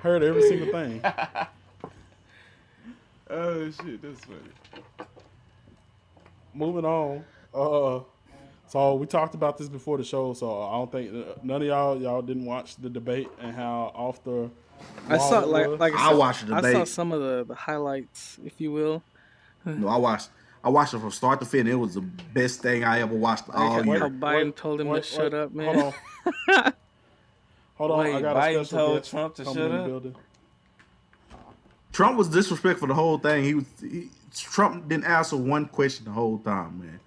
heard every single thing. oh shit, that's funny. Moving on. Uh, so we talked about this before the show, so I don't think none of y'all y'all didn't watch the debate and how off the. I saw wall like was. like I said, watched the debate. I saw some of the, the highlights, if you will. No, I watched. I watched it from start to finish. It was the best thing I ever watched all Like year. how Biden told him wait, to shut wait, up, man. Hold on. Hold on, I Wait, got a Biden special told guest Trump to coming shut in the up? building. Trump was disrespectful the whole thing. He was he, Trump didn't answer one question the whole time, man.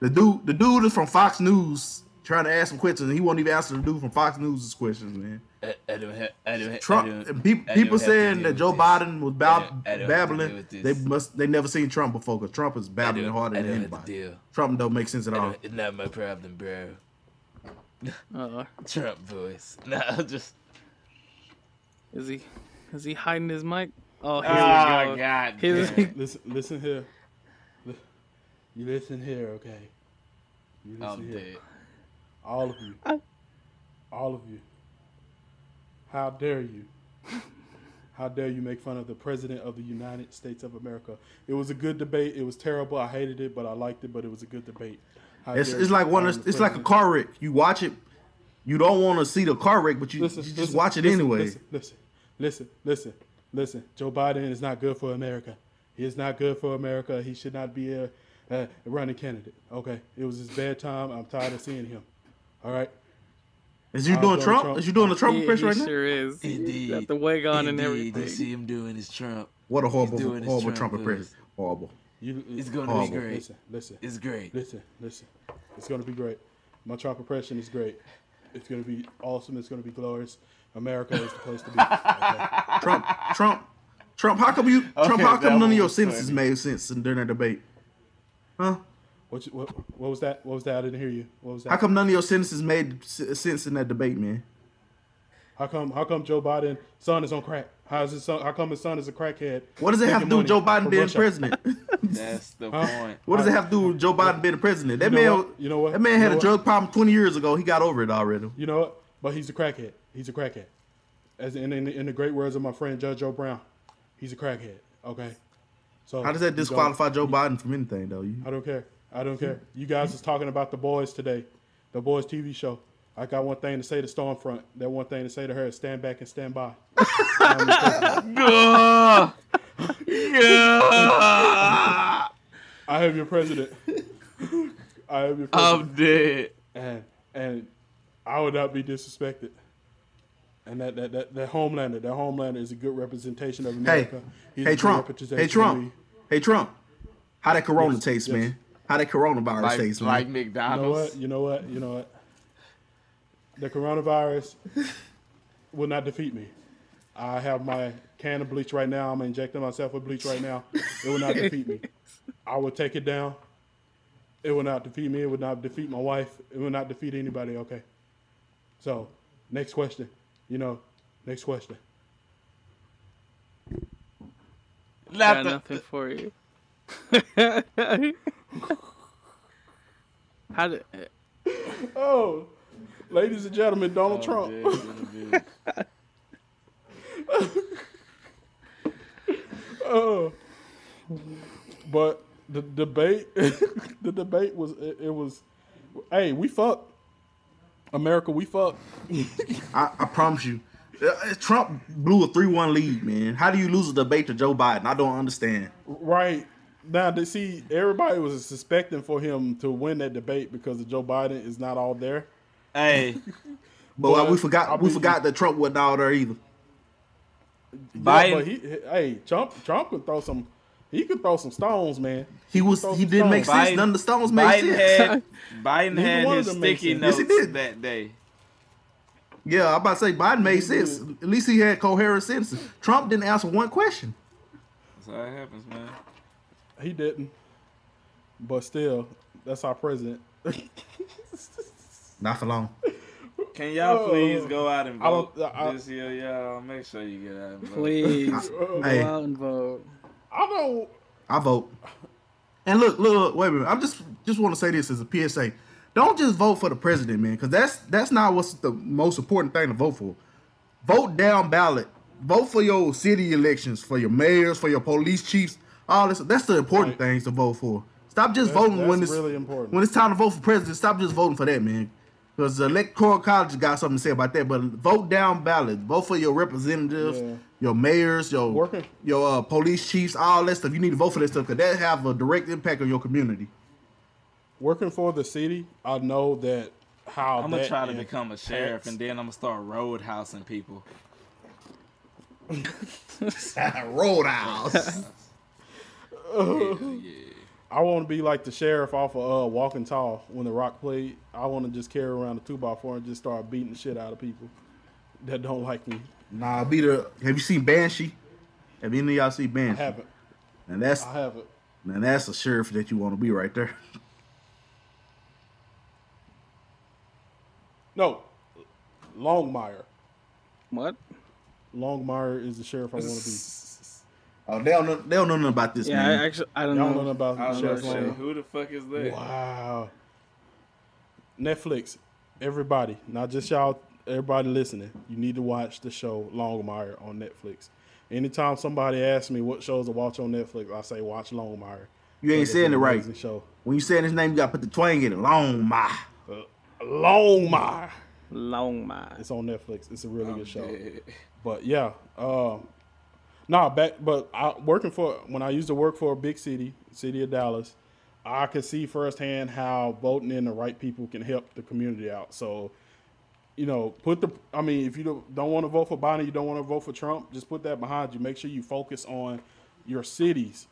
The dude, the dude is from Fox News trying to ask some questions, and he won't even answer the dude from Fox News' questions, man. I, I have. I. Trump and peop I people saying that Joe this. Biden was I bab- don't- I don't have to deal babbling. They must they never seen Trump before because Trump is babbling harder than don't have to anybody. deal. Trump don't make sense at all. It's not my problem, bro. Uh, Trump voice. No, just. is he is he hiding his mic? Oh, here Oh we go. God. Here's- damn. Listen, listen here. Li- You listen here, okay? You listen I'm here. dead. All of you. All of you. How dare you? How dare you make fun of the President of the United States of America? It was a good debate. It was terrible. I hated it, but I liked it, but it was a good debate. How It's, it's like one. Of, the it's like a car wreck. You watch it, you don't want to see the car wreck, but you, Listen, you just listen, watch it listen, anyway. Listen, listen, listen, listen, listen. Joe Biden is not good for America. He is not good for America. He should not be a, a running candidate. Okay, it was his bad time. I'm tired of seeing him. All right. Is you I'm doing Trump? Trump. Is you doing the Trump he, impression he right now? sure is. Indeed. Got the wig on and everything. You see him doing his Trump. What a horrible, doing horrible Trump Trump impression. Horrible. You, It's gonna Horrible. be great. Listen, listen, It's great. listen, listen. It's gonna be great. My Trump impression is great. It's gonna be awesome. It's gonna be glorious. America is the place to be. Okay? Trump, Trump, Trump. How come you, Trump? Okay, How come none of your sentences made sense during that debate? Huh? What, you, what what was that? What was that? I didn't hear you. What was that? How come none of your sentences made s- sense in that debate, man? How come? How come Joe Biden's son is on crack? How is his son? How come his son is a crackhead? What does it have to do with Joe Biden being Russia? president? That's the Huh? point. What does it have to do with Joe Biden being the president? That You know man, what? You know what? That man You had a what? drug problem 20 years ago. He got over it already. You know what? But he's a crackhead. He's a crackhead. As in, in, in the great words of my friend Judge Joe Brown, he's a crackhead. Okay. So How does that disqualify Joe Biden from anything, though? You, I don't care. I don't care. You guys is talking about the boys today, the boys TV show. I got one thing to say to Stormfront. That one thing to say to her is stand back and stand by. Gah. Gah. I am your president. I am your president. I'm dead. And and I would not be disrespected. And that that that, that Homelander, that Homelander is a good representation of hey, America. He's a hey good Trump, representation hey Trump, me. Hey Trump. How that Corona Yes, taste, yes. man? How that coronavirus Like, taste, man? like McDonald's. You know what? You know what? You know what? The coronavirus will not defeat me. I have my can of bleach right now. I'm injecting myself with bleach right now. It will not defeat me. I will take it down. It will not defeat me. It will not defeat my wife. It will not defeat anybody. Okay. So, next question. You know, next question. Got nothing for you. How did? Eh. Oh, ladies and gentlemen, Donald oh, Trump. Oh, but the debate, the debate was it, it was, hey, we fuck, America, we fuck. I, I promise you. Uh, Trump blew a 3 1 lead, man. How do you lose a debate to Joe Biden? I don't understand. Right now, to see everybody was suspecting for him to win that debate because of Joe Biden is not all there. Hey, But, But we forgot I we mean- forgot that Trump wasn't all there either. Yeah, Biden- but he, hey, Trump, Trump could throw some, he could throw some stones, man. He was he didn't make stones. sense. None of the stones made Biden sense. had Biden Neither had his them made sticky sense. notes Yes, that day. Yeah, I'm about to say Biden made mm-hmm. sense. At least he had coherent sentences. Trump didn't answer one question. That's how it happens, man. He didn't, but still, that's our president. Not for long. Can y'all Oh, please go out and I don't- vote I- this year, y'all? Make sure you get out and vote. Please go Hey. out and vote. I don't. I vote. And look, look, look, wait a minute. I'm just just want to say this as a PSA. Don't just vote for the president, man, because that's that's not what's the most important thing to vote for. Vote down ballot. Vote for your city elections, for your mayors, for your police chiefs. All this. That's the important Right. things to vote for. Stop just That's- voting when it's really important. when it's time to vote for president. Stop just voting for that, man. Because the electoral college got something to say about that. But vote down ballot. Vote for your representatives, Yeah. your mayors, your Working. your uh, police chiefs, all that stuff. You need to vote for that stuff because that have a direct impact on your community. Working for the city, I know that how I'm gonna that try to become a sheriff, and then I'm gonna start roadhousing people. Roadhouse. I want to be like the sheriff off of uh, Walking Tall when The Rock played. I want to just carry around a two by four and just start beating the shit out of people that don't like me. nah, I'll be the. Have you seen Banshee? Have any of y'all seen I Banshee? haven't. And that's I haven't. and that's a sheriff that you want to be right there. No, Longmire. What? Longmire is the sheriff I want to be. Oh, they don't know. They don't know nothing about this Yeah, man. I actually I don't Y'all know. know nothing about I was Sheriff gonna Longmire? who the fuck is that? Wow. Netflix, everybody, not just y'all, everybody listening, you need to watch the show Longmire on Netflix. Anytime somebody asks me what shows to watch on Netflix, I say watch Longmire. You ain't saying an it right. amazing Show. When you saying his name, you got to put the twang in it. Long my. Uh, Longmire. Long mile. It's on Netflix. It's a really good show. dead. But yeah, uh, nah, back. But I working for when I used to work for a big city, city of Dallas, I could see firsthand how voting in the right people can help the community out. So, you know, put the. I mean, if you don't, don't want to vote for Biden, you don't want to vote for Trump, just put that behind you. Make sure you focus on your cities,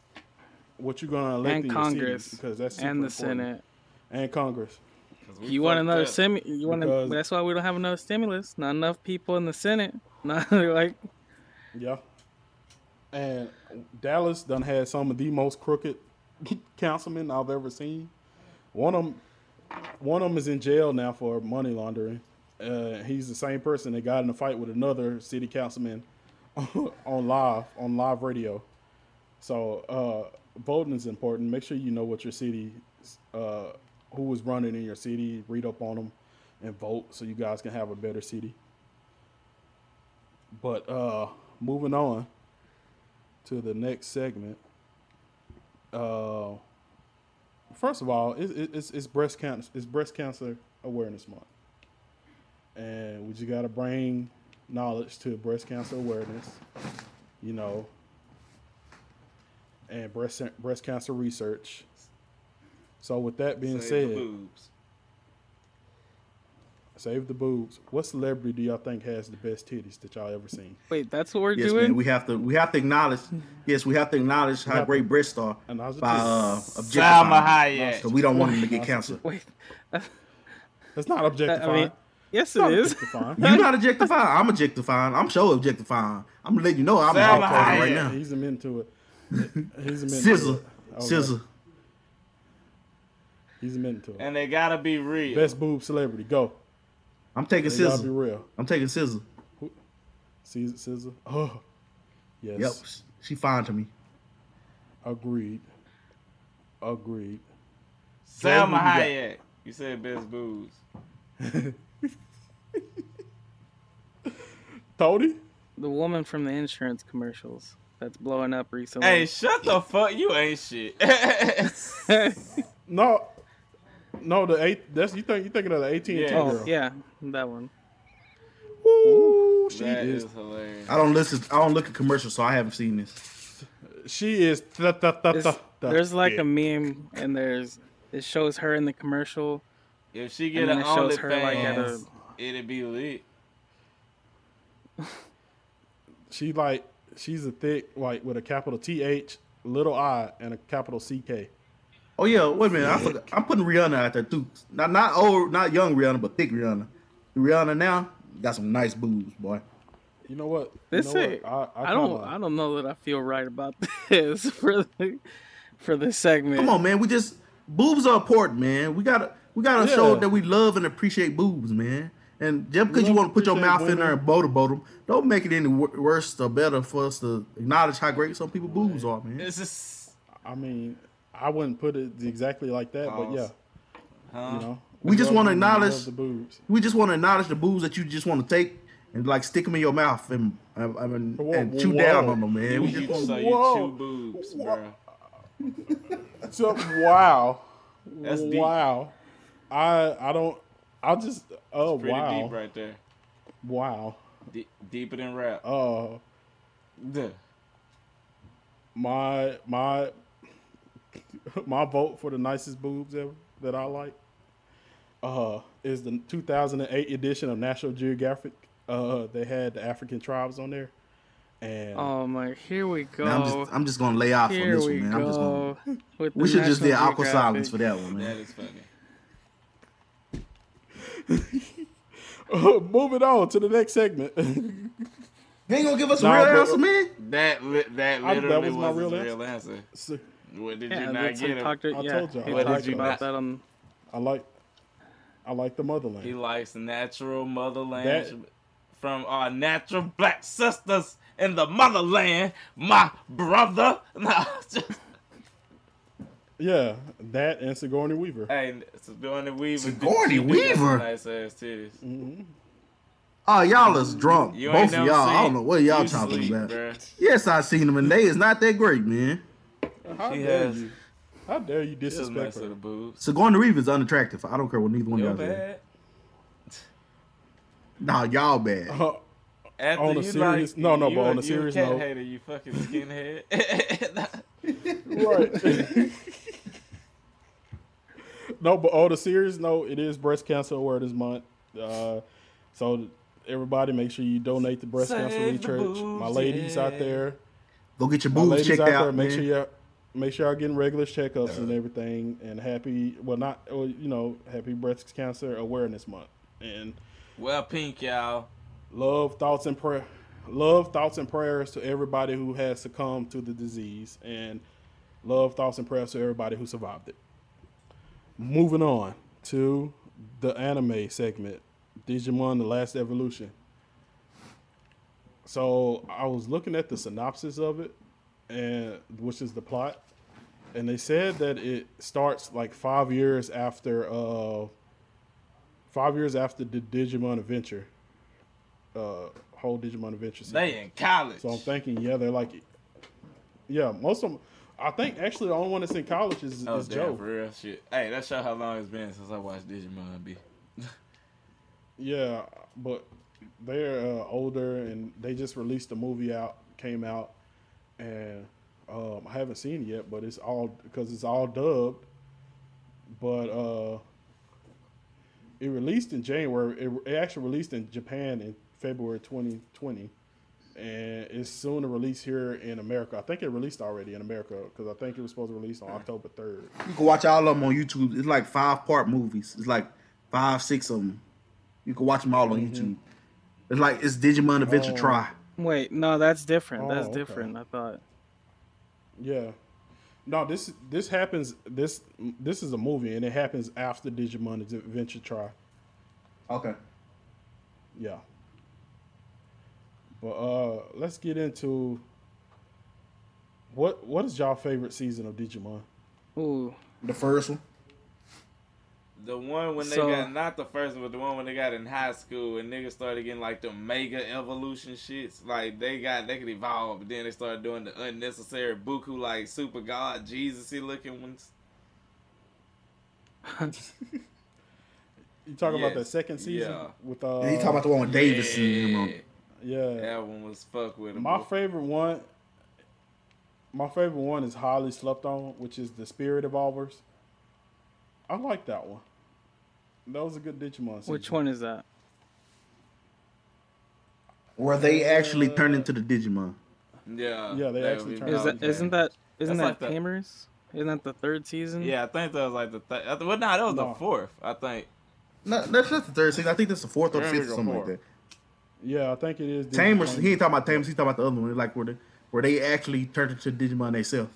what you're going to elect And in Congress your cities, because that's and the important. Senate. and Congress. 'Cause we You want another up. semi? You want? Because- That's why we don't have enough stimulus. Not enough people in the Senate. Not like Yeah. And Dallas done had some of the most crooked councilmen I've ever seen. One of them, one of them is in jail now for money laundering. Uh, he's the same person that got in a fight with another city councilman on live on live radio. So uh, voting is important. Make sure you know what your city, uh, who is running in your city. Read up on them and vote so you guys can have a better city. But uh, moving on to the next segment. Uh, first of all, it, it, it's it's breast cancer. It's breast cancer awareness month, and we just got to bring knowledge to breast cancer awareness. You know, and breast breast cancer research. So with that being Save the said, boobs. save the boobs. What celebrity do y'all think has the best titties that y'all ever seen? Wait, that's what we're Yes, doing. man. We have to we have to acknowledge. Yes, we have to acknowledge how have great breasts are And I was by uh, just- objectifying. Salma Hayek. Because we don't want him to get cancer. Wait, That's not objectifying. I mean, yes, It's it not is. objectifying. You're not objectifying. I'm objectifying. I'm sure objectifying. I'm gonna let you know I'm Salma objectifying right now. He's a into it. He's a into Scissor, it. Okay. scissor. He's into it. And they gotta be real. Best boob celebrity, go. I'm taking They gotta be real. I'm taking scissor. Caesar, scissor. Oh, yes. Yep, she fine to me. Agreed. Agreed. Salma Jay, who you? Hayek. You said best boobs. Tony. The woman from the insurance commercials that's blowing up recently. Hey, shut the fuck. You ain't shit. No, no. The eight. That's you think you thinking of the eighteen Yeah. girl. oh, yeah, that one. Ooh, she that is. is hilarious. I don't listen. I don't look at commercials, so I haven't seen this. She is. Th- th- th- th- th- there's like yeah. a meme, and there's it shows her in the commercial. If she get then an it shows her, like, at OnlyFans, a- it'd be lit. She like she's a thick like with a capital T H, little I, and a capital C K. Oh yeah, wait a minute. I forgot. I'm putting Rihanna out there too. Not not old, not young Rihanna, but thick Rihanna. Rihanna now got some nice boobs, boy. You know what? This you know ain't- what? I, don't. I don't know that I feel right about this for the for this segment. Come on, man. We just boobs are important, man. We gotta we gotta show that we love and appreciate boobs, man. And just because you want to put your appreciate mouth in there women. and motorboat them, don't make it any worse or better for us to acknowledge how great some people boobs are, man. It's just. I mean, I wouldn't put it exactly like that, but yeah, Huh? you know. We just want to women, we love acknowledge the boobs. We just want to acknowledge the boobs that you just want to take and like stick them in your mouth and and, and, Whoa, and chew whoa. down on them, man. We just want So you Whoa. chew boobs, bro. So wow, That's deep. wow. I I don't. I'll just. Oh Pretty wow, deep right there. wow. De- deeper than rap. Uh, Duh. my my my vote for the nicest boobs ever that I like uh is the 2008 edition of National Geographic. Uh, they had the African tribes on there, and Oh my! Here we go. Now, I'm just I'm just gonna lay off on this one, man. I'm just gonna. with We the should just do National aqua silence for that one, That man. is funny. moving on to the next segment. You ain't gonna give us a real answer, man. That li- that I- literally that was was, my his real real answer. So, What did Yeah, you not get what him? talked to, I yeah, told y'all. he What did you about not? that on. I like I like the motherland. He likes natural motherland That- from our natural black sisters in the motherland. My brother. Nah, just, yeah, that and Sigourney Weaver. hey, Sigourney Weaver. Sigourney she do got Weaver? Nice ass titties. Mm-hmm. Oh, y'all is drunk. You Both of y'all. I don't know what y'all you talking sleep, about. bruh. Yes, I seen them, and they is not that great, man. How She dare has- you? How dare you disrespect mess with her? the boobs. Sigourney Weaver is unattractive. I don't care what neither one You're of y'all say. bad. Nah, y'all bad. Uh, After On a serious- like, no, no, you but on a you serious cat note- hater, you fucking skinhead. right. no, but on a serious note, it is Breast Cancer Awareness Month. Uh, so everybody, make sure you donate to breast cancer Save the research. My boobs, ladies out there, Go get your my boobs checked out out, there, make man. sure you make sure y'all getting regular checkups and everything. And happy, well, not well, you know, happy Breast Cancer Awareness Month. And well, pink, y'all. love, thoughts, and prayer. Love, thoughts, and prayers to everybody who has succumbed to the disease, and love, thoughts, and prayers to everybody who survived it. Moving on to the anime segment, Digimon: The Last Evolution. So I was looking at the synopsis of it, and which is the plot, and they said that it starts like five years after, uh, five years after the Digimon Adventure, uh, whole Digimon Adventure. series. They in college. So I'm thinking, yeah, they're like, yeah, most of them. I think actually the only one that's in college is, Oh is damn, Joe. for real shit. Hey, that show how long it's been since I watched Digimon B. Yeah, but they're uh, older and they just released a movie out, came out, and um, I haven't seen it yet, but it's all because it's all dubbed. But uh, it released in January. It, it actually released in Japan in February 2020, and it's soon to release here in America. I think it released already in America because I think it was supposed to release on October 3rd. You can watch all of them on YouTube. It's like five part movies. It's like five, six of them. You can watch them all on YouTube. It's like it's Digimon Adventure Oh. tri. Wait, no, that's different. That's Oh, okay. different. I thought. Yeah. No, this this happens. This this is a movie, and it happens after Digimon Adventure tri. Okay. Yeah. But uh, let's get into what what is y'all favorite season of Digimon? Ooh, The first one. The one when they So- got not the first one, but the one when they got in high school and niggas started getting like the mega evolution shits. Like they got they could evolve, but then they started doing the unnecessary buku like super god Jesus-y looking ones. You talking about Yes. that second season Yeah. with uh? Yeah, he talking about the one with Davis and him on. Yeah. That one was fuck with him. My boy. favorite one. My favorite one is highly slept on, which is the Spirit Evolvers. I like that one. That was a good Digimon. Season. which one is that? Where they actually turn into the Digimon. Yeah. Yeah, they that actually would turned be Is out that to isn't that isn't That's that like the- Tamers? Isn't that the third season? Yeah, I think that was like the th- well, nah, that was No. the fourth. I think. No, that's not the third season. I think that's the fourth or fifth or something four. like that. Yeah, I think it is. Tamers. He ain't talking about Tamers. He's talking about the other one. Like where they where they actually turned into Digimon themselves.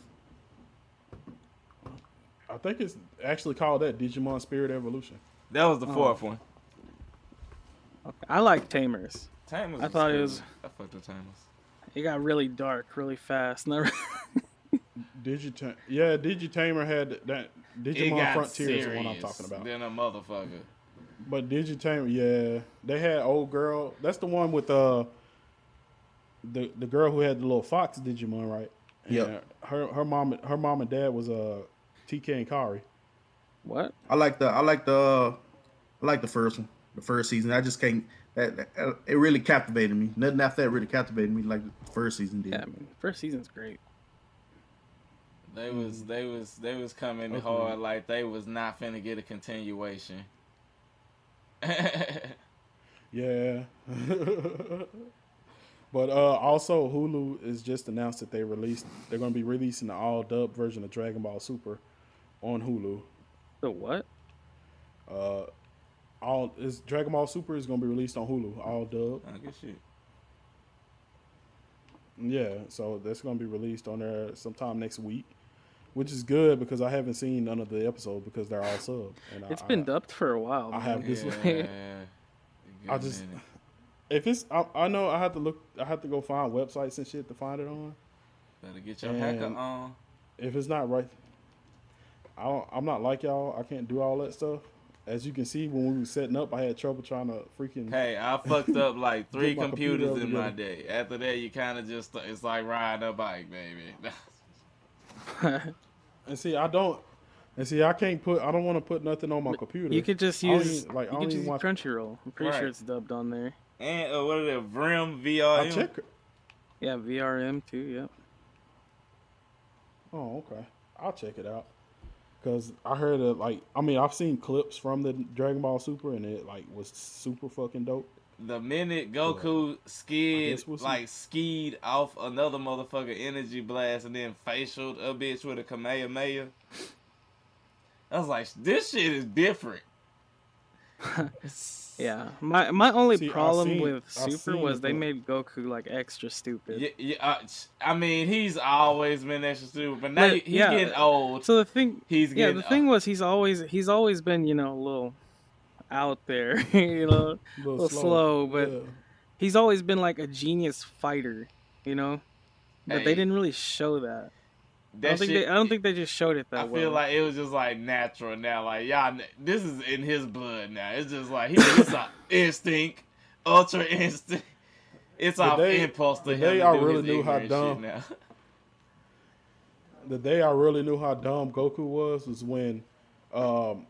I think it's actually called that Digimon Spirit Evolution. That was the Oh. fourth one. Okay. I like Tamers. Tamers. I thought it was- I fucked with Tamers. It got really dark really fast. Never. Digita- yeah, Digitamer had that. Digimon got Frontier is the one I'm talking about. Than a motherfucker. But Digitamer, yeah, they had old girl. That's the one with uh the the girl who had the little fox Digimon, right? And Yep. Her her mom her mom and dad was uh TK and Kari. what? I like the I like the uh, I like the first one, the first season. I just can't. That, that- it really captivated me. Nothing after that really captivated me like the first season did. Yeah, I mean, first season's great. They was they was they was coming Okay. hard like they was not finna get a continuation. Yeah. but uh also Hulu is just announced that they released they're gonna be releasing the all dub version of Dragon Ball Super on Hulu. The what? Uh all is Dragon Ball Super is gonna be released on Hulu, all dub. I good shit. Yeah, so that's gonna be released on there sometime next week, which is good because I haven't seen none of the episodes because they're all sub. And It's I, been I, dubbed for a while. I have this. Yeah. I just if it's I, I know I have to look I have to go find websites and shit to find it on. better get your hacker on. If it's not right, I don't, I'm not like y'all. I can't do all that stuff. As you can see, when we were setting up, I had trouble trying to freaking. Hey, I fucked up like three Get my computer computers in my day. After that, you kind of just it's like riding a bike, baby. And see, I don't. And see, I can't put. I don't want to put nothing on my computer. You could just use even- like. I you don't could just use watch. Crunchyroll. I'm pretty sure it's dubbed on there. and uh, what are the Vrim VR? I check. Yeah, VRM too. Yep. Oh, okay. I'll check it out. Cause I heard it like I mean I've seen clips from the Dragon Ball Super and it like was super fucking dope. The minute Goku skid we'll like skied off another motherfucker energy blast and then facialed a bitch with a Kamehameha, I was like, this shit is different. Yeah. My my only See, problem seen- with Super was the they made Goku like extra stupid. Yeah, yeah, uh, I mean, he's always been extra stupid, but now But, he, he's yeah, getting old. So the thing, He's yeah, getting the thing was he's always he's always been you know a little out there, you know, a little, slow, but yeah. he's always been like a genius fighter, you know. But Hey. they didn't really show that. I don't think shit- they, I don't think they just showed it that I well. feel like it was just like natural now. Like y'all, kn- this is in his blood now. It's just like he, it's a instinct, ultra instinct. It's The off day- impulse to the him day to I really knew how dumb- now. the day I really knew how dumb Goku was was when um,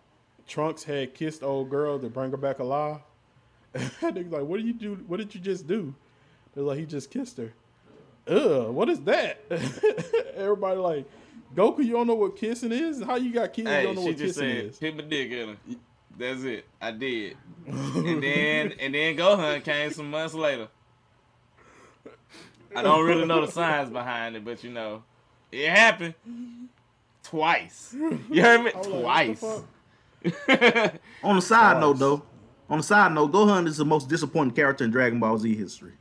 Trunks had kissed old girl to bring her back alive. And they like, "What did you do? What did you just do?" They're like, "He just kissed her." Ugh, what is that? Everybody like, Goku, you don't know what kissing is? How you got kids? you don't know she what just kissing said, is? hit my dick in her. That's it. I did. and then and then Gohan came some months later. I don't really know the science behind it, but you know, it happened twice. You heard me? I was like, Twice. On the side note, though, on the side note, Gohan is the most disappointing character in Dragon Ball Z history.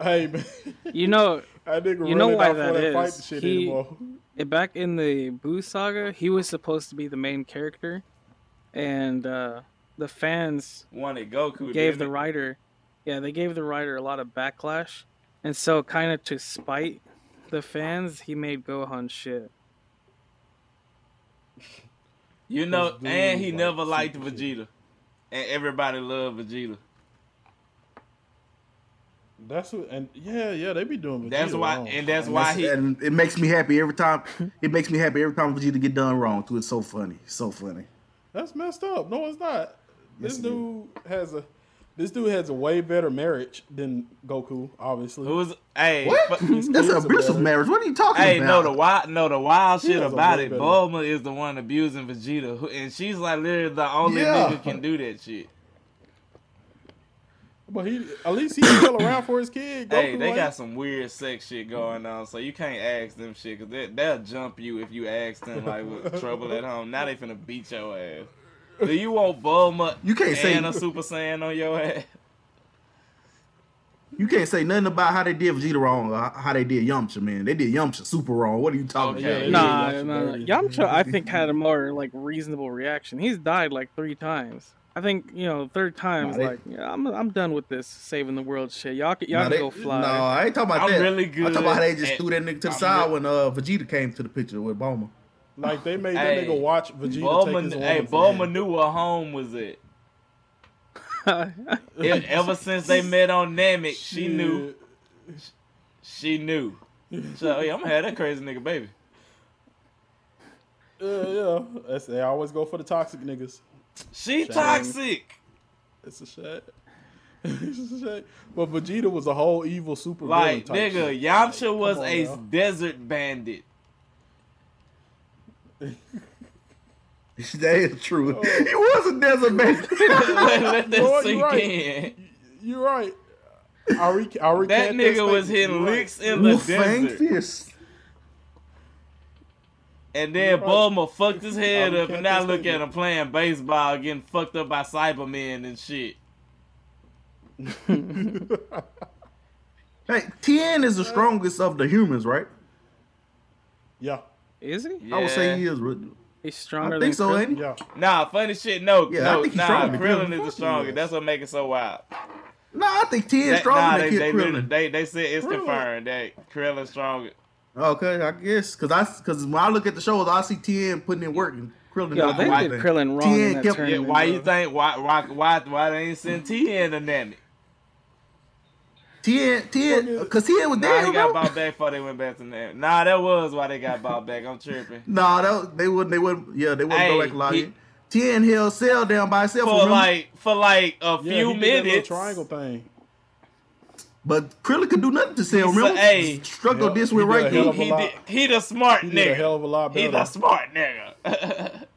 Hey man, You know, that nigga you know really why not that for that fight is. shit He, anymore. eh, back in the Boo saga, he was supposed to be the main character, and uh, the fans Wanted Goku. gave the it? writer, yeah, they gave the writer a lot of backlash, and so kind of to spite the fans, he made Gohan shit. You know, and he like never liked super shit. Vegeta, and everybody loved Vegeta. That's what, and yeah, yeah, they be doing. That's why, wrong. and that's And, why that's- he. and it makes me happy every time. It makes me happy every time Vegeta get done wrong. Too, it's so funny, so funny. That's messed up. No, it's not. This Yes, it dude has a this dude has a way better marriage than Goku, obviously. Who's hey? What? That's an abusive marriage. What are you talking about? Hey, no, the wild, no, the wild He shit about it. better- Bulma is the one abusing Vegeta, and she's like literally the only Yeah. nigga can do that shit. But he at least he's still around for his kid. Goku, hey, they ain't. got some weird sex shit going on, so you can't ask them shit because they, they'll jump you if you ask them like with trouble at home. Now they finna beat your ass. Do you want Bulma You can't say- and a Super Saiyan on your ass? You can't say nothing about how they did Vegeta wrong or how they did Yamcha, man. They did Yamcha super wrong. What are you talking Okay. Yeah, they Nah, did nah, Yamcha nah. Yamcha, I think had a more like reasonable reaction. He's died like three times. I think you know, third time's Nah, like, yeah, I'm I'm done with this saving the world shit. Y'all can y'all Nah, can go fly. No, I ain't talking about I'm that. really good. I'm talking about how they just threw that nigga to the at- side I'm when uh, Vegeta came to the picture with Bulma. like they made that Hey, nigga watch Vegeta take Bulma, his hey, woman Bulma knew where home was it. E- Ever since they met on Namek, she knew. She knew. So yeah, I'm gonna have that crazy nigga baby. Yeah, yeah. That's, they always go for the toxic niggas. She Shame. toxic. It's a shame. it's a shame. But Vegeta was a whole evil super Like type nigga, shit. Yamcha was on a now. desert bandit. that is true. Oh. He was a desert man. let, let that Lord, sink you're right. in. You're right. I re- I That nigga was hitting You're right. licks in the Wolf Fang desert. Fist. And then Bulma fucked his head up, and now look at him playing baseball, getting fucked up by Saibamen and shit. Hey, Tien is the strongest of the humans, right? Yeah, Is he? I would say he is. right? He's I stronger think than so, Krillin? ain't he? yeah. Nah, funny shit. No, Yeah, I no, think nah. stronger Krillin Krillin. is the Fuck strongest. That's what make it so wild. No, I think Tien's That- stronger nah, than they, Kid they, Krillin. they they said it's Krillin. confirmed that Krillin's stronger. Okay, I guess because I because when I look at the shows, I see Tien putting in work and Krillin. Yo, not they doing why did anything. Krillin wrong Tien in that kept- Yeah, tournament. why you uh, think why why why why they ain't send Tien to Namek? Tien, Tien, because Tien was Nah, there, he got bought back before they went back to Namek. Nah, that was why they got bought back. I'm tripping. Nah, that, they wouldn't. They wouldn't. Yeah, they wouldn't go Hey, back a lot. he- Tien held Cell down by himself For remember? like for like a Yeah, few he did that minutes. triangle thing. But Krillin could do nothing to Cell. He's Remember? a- hey, struggled this he with right hell here. of a He did, he the smart He nigga. did a hell of a lot He better. the smart nigga.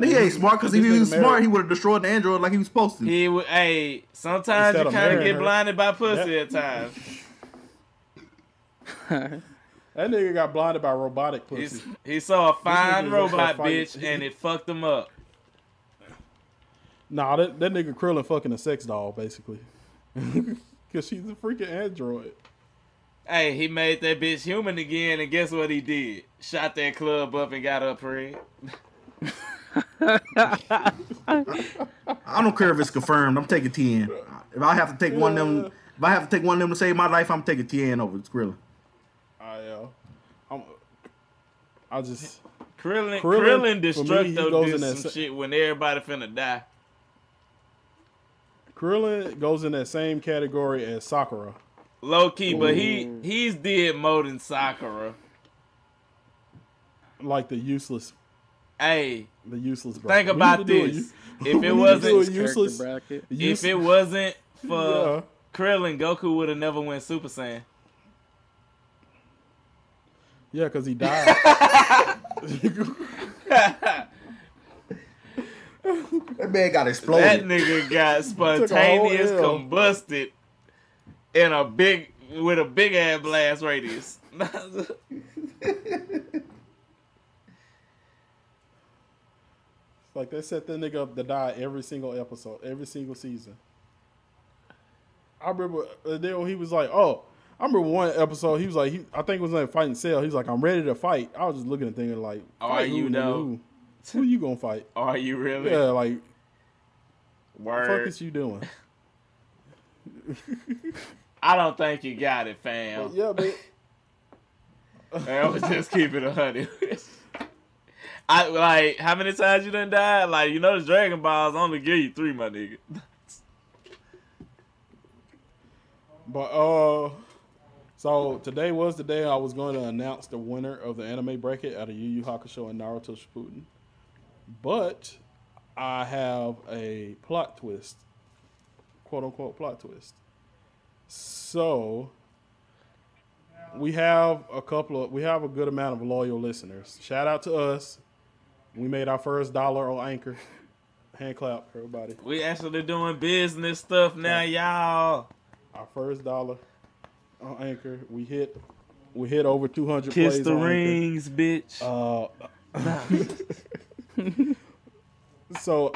He ain't smart because if This he was nigga smart, married- he would have destroyed the android like he was supposed to. he would. Hey, sometimes Instead you of kind of marrying get her. blinded by pussy Yeah. at times. That nigga got blinded by robotic pussy. He's, he saw a fine is robot up there fighting. bitch and it fucked him up. Nah, that, that nigga Krillin fucking a sex doll, basically. Because she's a freaking android. Hey, he made that bitch human again, and guess what he did? Shot that club up and got her pregnant. I don't care if it's confirmed. I'm taking Tien. If I have to take one of them, if I have to take one of them to save my life, I'm taking Tien over Krillin. I, uh, I'm, I just. Krillin, Krillin, Krillin, for me, he goes in that some se- shit when everybody finna die. Krillin goes in that same category as Sakura. Low key, but he he's did more than Sakura. like the useless. Hey, the useless. Think bracket. We about need to do a this. If it need to do a wasn't useless, bracket. if it wasn't for Yeah. Krillin, Goku would have never went Super Saiyan. yeah, because he died. That man got exploded. That nigga got spontaneous L. combusted in a big with a big ass blast radius. like they set that nigga up to die every single episode, every single season. I remember uh, then when he was like, "Oh, I remember one episode. He was like, he, I think it was like fighting Cell. He was like, I'm ready to fight. I was just looking at thinking like, Are fight who, you nigga? Who? You gonna fight? Are you really? Yeah, like what the fuck is you doing? I don't think you got it, fam. yeah, but I was just keep it a hundred. I like how many times you done died? Like you know the Dragon Balls only give you three, my nigga. But uh, so today was the day I was going to announce the winner of the anime bracket out of Yu Yu Hakusho and Naruto Shippuden. But I have a plot twist, quote unquote plot twist. So we have a couple of we have a good amount of loyal listeners. Shout out to us. We made our first dollar on Anchor. Hand clap, everybody. We actually doing business stuff now, y'all. Our first dollar on Anchor. We hit we hit over 200 Kiss plays the on Anchor. rings, bitch. Uh, so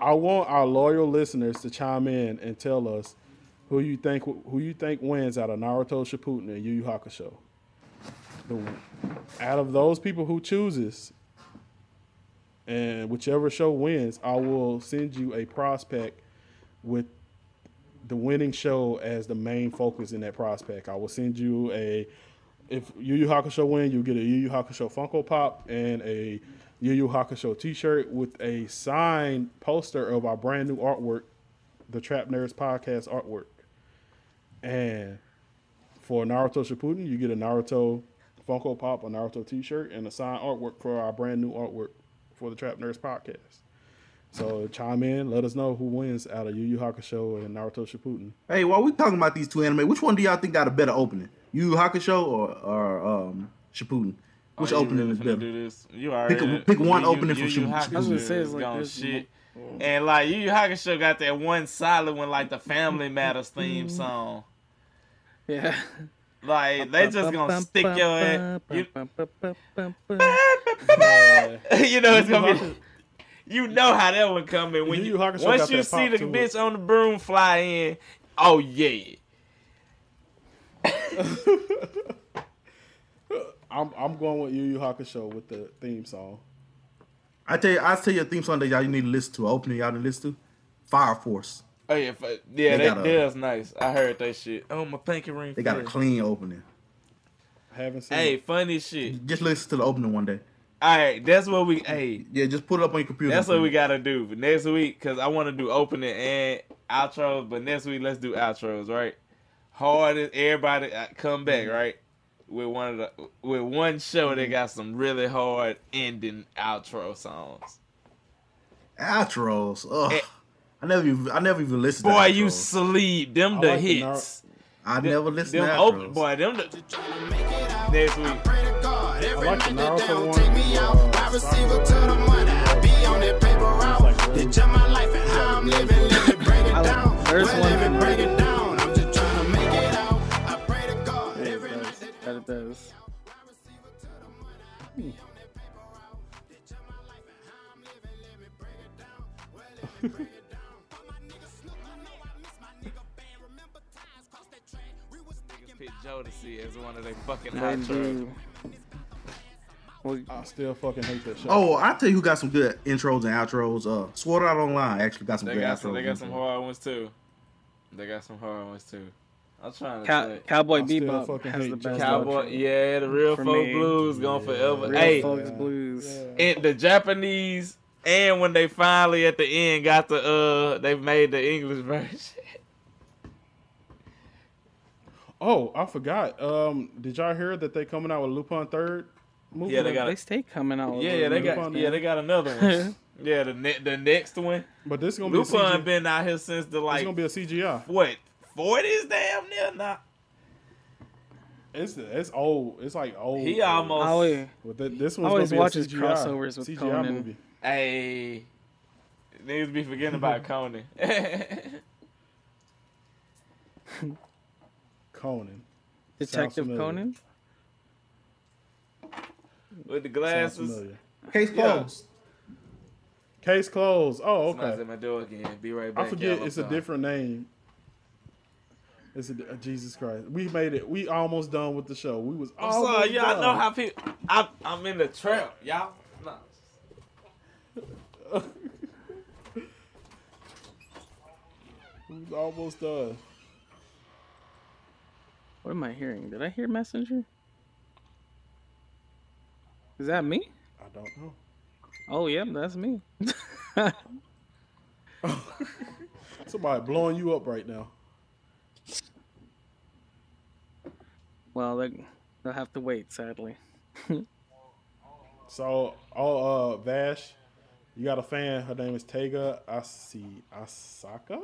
I want our loyal listeners to chime in and tell us who you think who you think wins out of Naruto Shippuden and Yu Yu Hakusho. The, out of those people who chooses, and whichever show wins, I will send you a prospect with the winning show as the main focus in that prospect. I will send you a if Yu Yu Hakusho win, you get a Yu Yu Hakusho Funko Pop and a Yu Yu Hakusho T-shirt with a signed poster of our brand new artwork, the Trap Nerds Podcast artwork. And for Naruto Shippuden, you get a Naruto Funko Pop, a Naruto T-shirt, and a signed artwork for our brand new artwork for the Trap Nerds Podcast. So chime in, let us know who wins out of Yu Yu Hakusho and Naruto Shippuden. Hey, while we're talking about these two anime, which one do y'all think got a better opening? Yu Yu Hakusho or, or um, Shippuden? Which Oh, you opening really is better? do this? You already Pick, a, pick one Yu Yu- opening Yu from Yu Shippuden. Hakusho I was gonna say, it's is like this- shit. And like Yu Yu Hakusho got that one solid one, like the Family Matters theme song. Yeah. Like they just gonna stick your ass. You, you know it's gonna be. You know how that one coming when Yu you Yu Hakusho once you see the bitch on the broom fly in. Oh yeah. I'm I'm going with Yu Yu Hakusho with the theme song. I tell you, I tell you a theme song that y'all need to listen to. Opening y'all to listen to, Fire Force. Oh yeah, f- yeah, They they, a- that's nice. I heard that shit. Oh my pinky ring. They got a clean opening. Haven't seen. Hey, it. funny shit. Just listen to the opening one day. All right, that's what we. Hey, Yeah, just put it up on your computer. that's what we gotta do for next week because I want to do opening and outros. But next week, let's do outros. Right? Hard as everybody uh, come back. Right? With one of the with one show that got some really hard ending outro songs. Outros. Ugh. Eh. I never, even, I never even listened. Boy, to you sleep. Them I the like the Nar- hits. I Them- never listened them to open, outros. boy. Them the next week. I like the Naruto one. Take me out, uh, I receive it to the money. I be on that paper route. They judge my life and how I'm living. Let me break it down. the first one let from me break it down. Does. That it does. Niggas pick Joe to see as one of their fucking They outros. do. Well, I still fucking hate that show. Oh, I tell you who got some good intros and outros. Uh, Sword Art Online actually got some They good got outros. some. They got some hard ones too. They got some hard ones too. I'm trying to Cow- say. Cowboy I still Bebop has the best Cowboy, outro. yeah, the real For folk me. blues going forever. Real hey, folks blues. in the Japanese, and when they finally at the end got the uh, they made the English version. Oh, I forgot. Um, did y'all hear that they coming out with Lupin Third? movie. Yeah, they got They stay coming out. with Yeah, yeah, they movies. got yeah, they got another one. yeah, the ne- the next one. But this is gonna be Lupin CGI. been out here since the It's like gonna be a CGI. what forties damn near now. It's it's old. It's like old. He almost- I always, But th- this I one's always gonna be watch his CGI, crossovers with CGI Conan. movie. Hey, niggas be forgetting about Conan. Conan. Detective. Conan. With the Sounds glasses. familiar. Case Yeah. closed. Case closed. Oh, Somebody's okay. at my door again. Be right back. I forget it's a I'm different name. It's a, uh, Jesus Christ. We made it. We almost done with the show. We was I'm almost sorry, y'all done. know how people. I, I'm in the trap, y'all. Nah. We was almost done. What am I hearing? Did I hear Messenger? Is that me? I don't know. Oh, yep, that's me. Somebody blowing you up right now. Well, they, they'll have to wait, sadly. So, oh, uh, Vash, you got a fan. Her name is Tega Asi Asaka.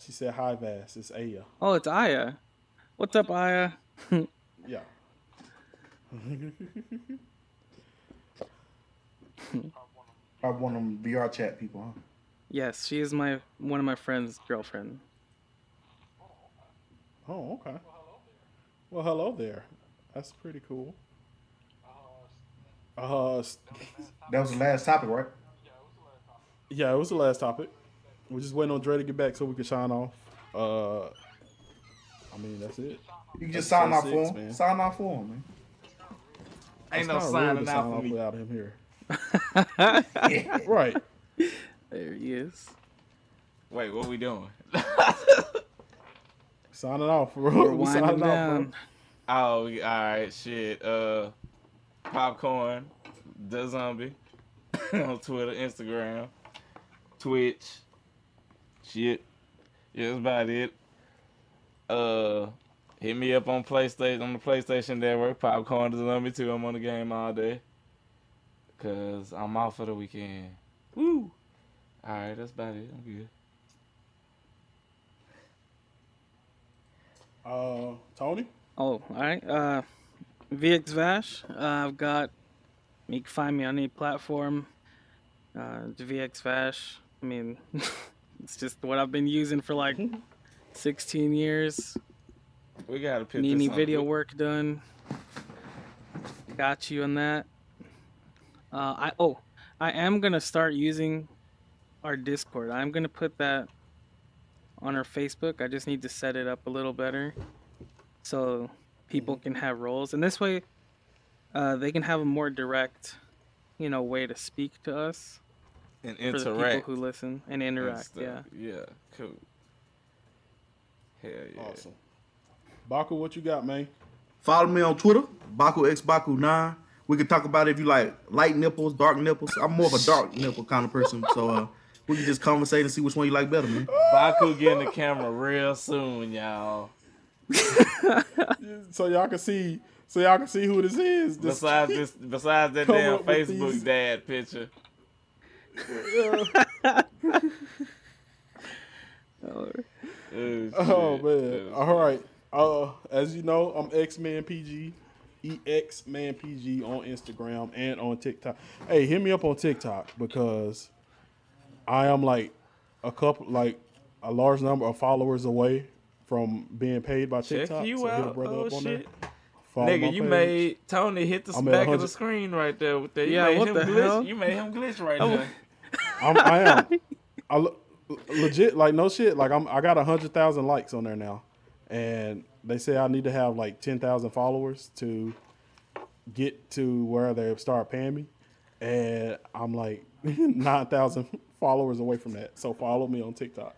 She said, "Hi, Vash. It's Aya." Oh, it's Aya. What's up, Aya? Yeah. I want them VR chat people, huh? yes, she is my one of my friend's girlfriend. Oh, okay. Well, hello there. That's pretty cool. Uh, s- That was the last topic, right? yeah, it was the last topic. We're just waiting on Dre to get back so we can sign off. Uh, I mean, that's it. You can just That's sign off six, for him. man. Sign off for him, man. Ain't It's no kinda signing to out sign for off me. without him here. right. There he is. Wait, what are we doing? Signing off. We're, We're we winding signing off, down. Oh, all right, shit. Uh, popcorn, the zombie on Twitter, Instagram, Twitch. Shit, yeah, that's about it. Uh, hit me up on PlayStation on the PlayStation Network. Popcorn the zombie too. I'm on the game all day. Cause I'm off for the weekend. Woo! All right, that's about it. I'm good. Uh, Tony. Oh, all right. Uh, VX Vash. Uh, I've got. You can find me on any platform. Uh, VX Vash. I mean, it's just what I've been using for like 16 years. We gotta put Need this any on- video work done? Got you on that. Uh, I oh, I am gonna start using our Discord. I'm gonna put that on our Facebook. I just need to set it up a little better so people can have roles, and this way, uh, they can have a more direct, you know, way to speak to us And interact for the people who listen and and interact. stuff. Yeah. Yeah, cool. Hell yeah. Awesome. Baku, what you got, man? Follow me on Twitter, Baku X Baku Nine. We can talk about if you like light nipples, dark nipples. I'm more of a dark nipple kind of person, so uh, we can just conversate and see which one you like better, man. Baku getting the camera real soon, y'all. So y'all can see. So y'all can see who this is. This- Besides this, besides that Come damn Facebook these- dad picture. Oh shit. man! All right. Uh, as you know, I'm X Man PG, EX Man PG on Instagram and on TikTok. Hey, hit me up on TikTok because I am like a couple, like a large number of followers away from being paid by Check TikTok. you so hit a out. brother Oh up on shit. there. Nigga, you page. made Tony hit the I'm at back of the screen right there with that. You Yeah, what the glitch. hell? You made him glitch right now. I'm, I am. I le- legit like no shit. Like I'm. I got a hundred thousand likes on there now, and they say I need to have like ten thousand followers to get to where they start paying me, and I'm like nine thousand followers away from that. So follow me on TikTok.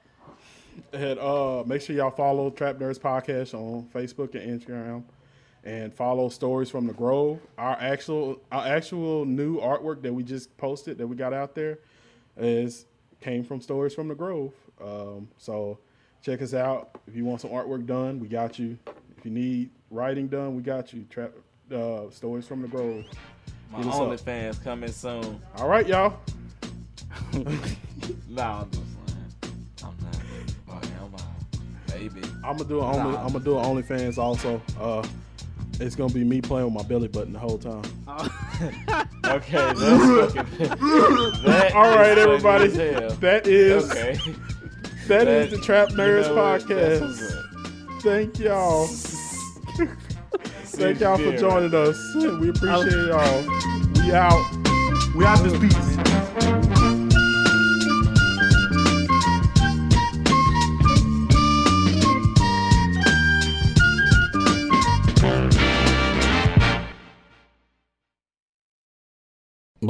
And uh, make sure y'all follow Trap Nerds Podcast on Facebook and Instagram, and follow Stories from the Grove. Our actual, our actual new artwork that we just posted that we got out there is came from Stories from the Grove. Um, so check us out. If you want some artwork done, we got you. If you need writing done, we got you. Trap uh, Stories from the Grove. My Hit us up. OnlyFans coming soon. All right, y'all. Nah, I'm just playing. I'm not. Oh, yeah, I'm out. Baby. I'm gonna do an only. Nah. I'm gonna do an OnlyFans also. Uh, it's gonna be me playing with my belly button the whole time. Okay, that's fucking. that All right, is everybody. That is Okay. that is the Trap you know what? That's what's podcast. Thank y'all. Thank y'all for joining us. We appreciate y'all. We out. We out this piece.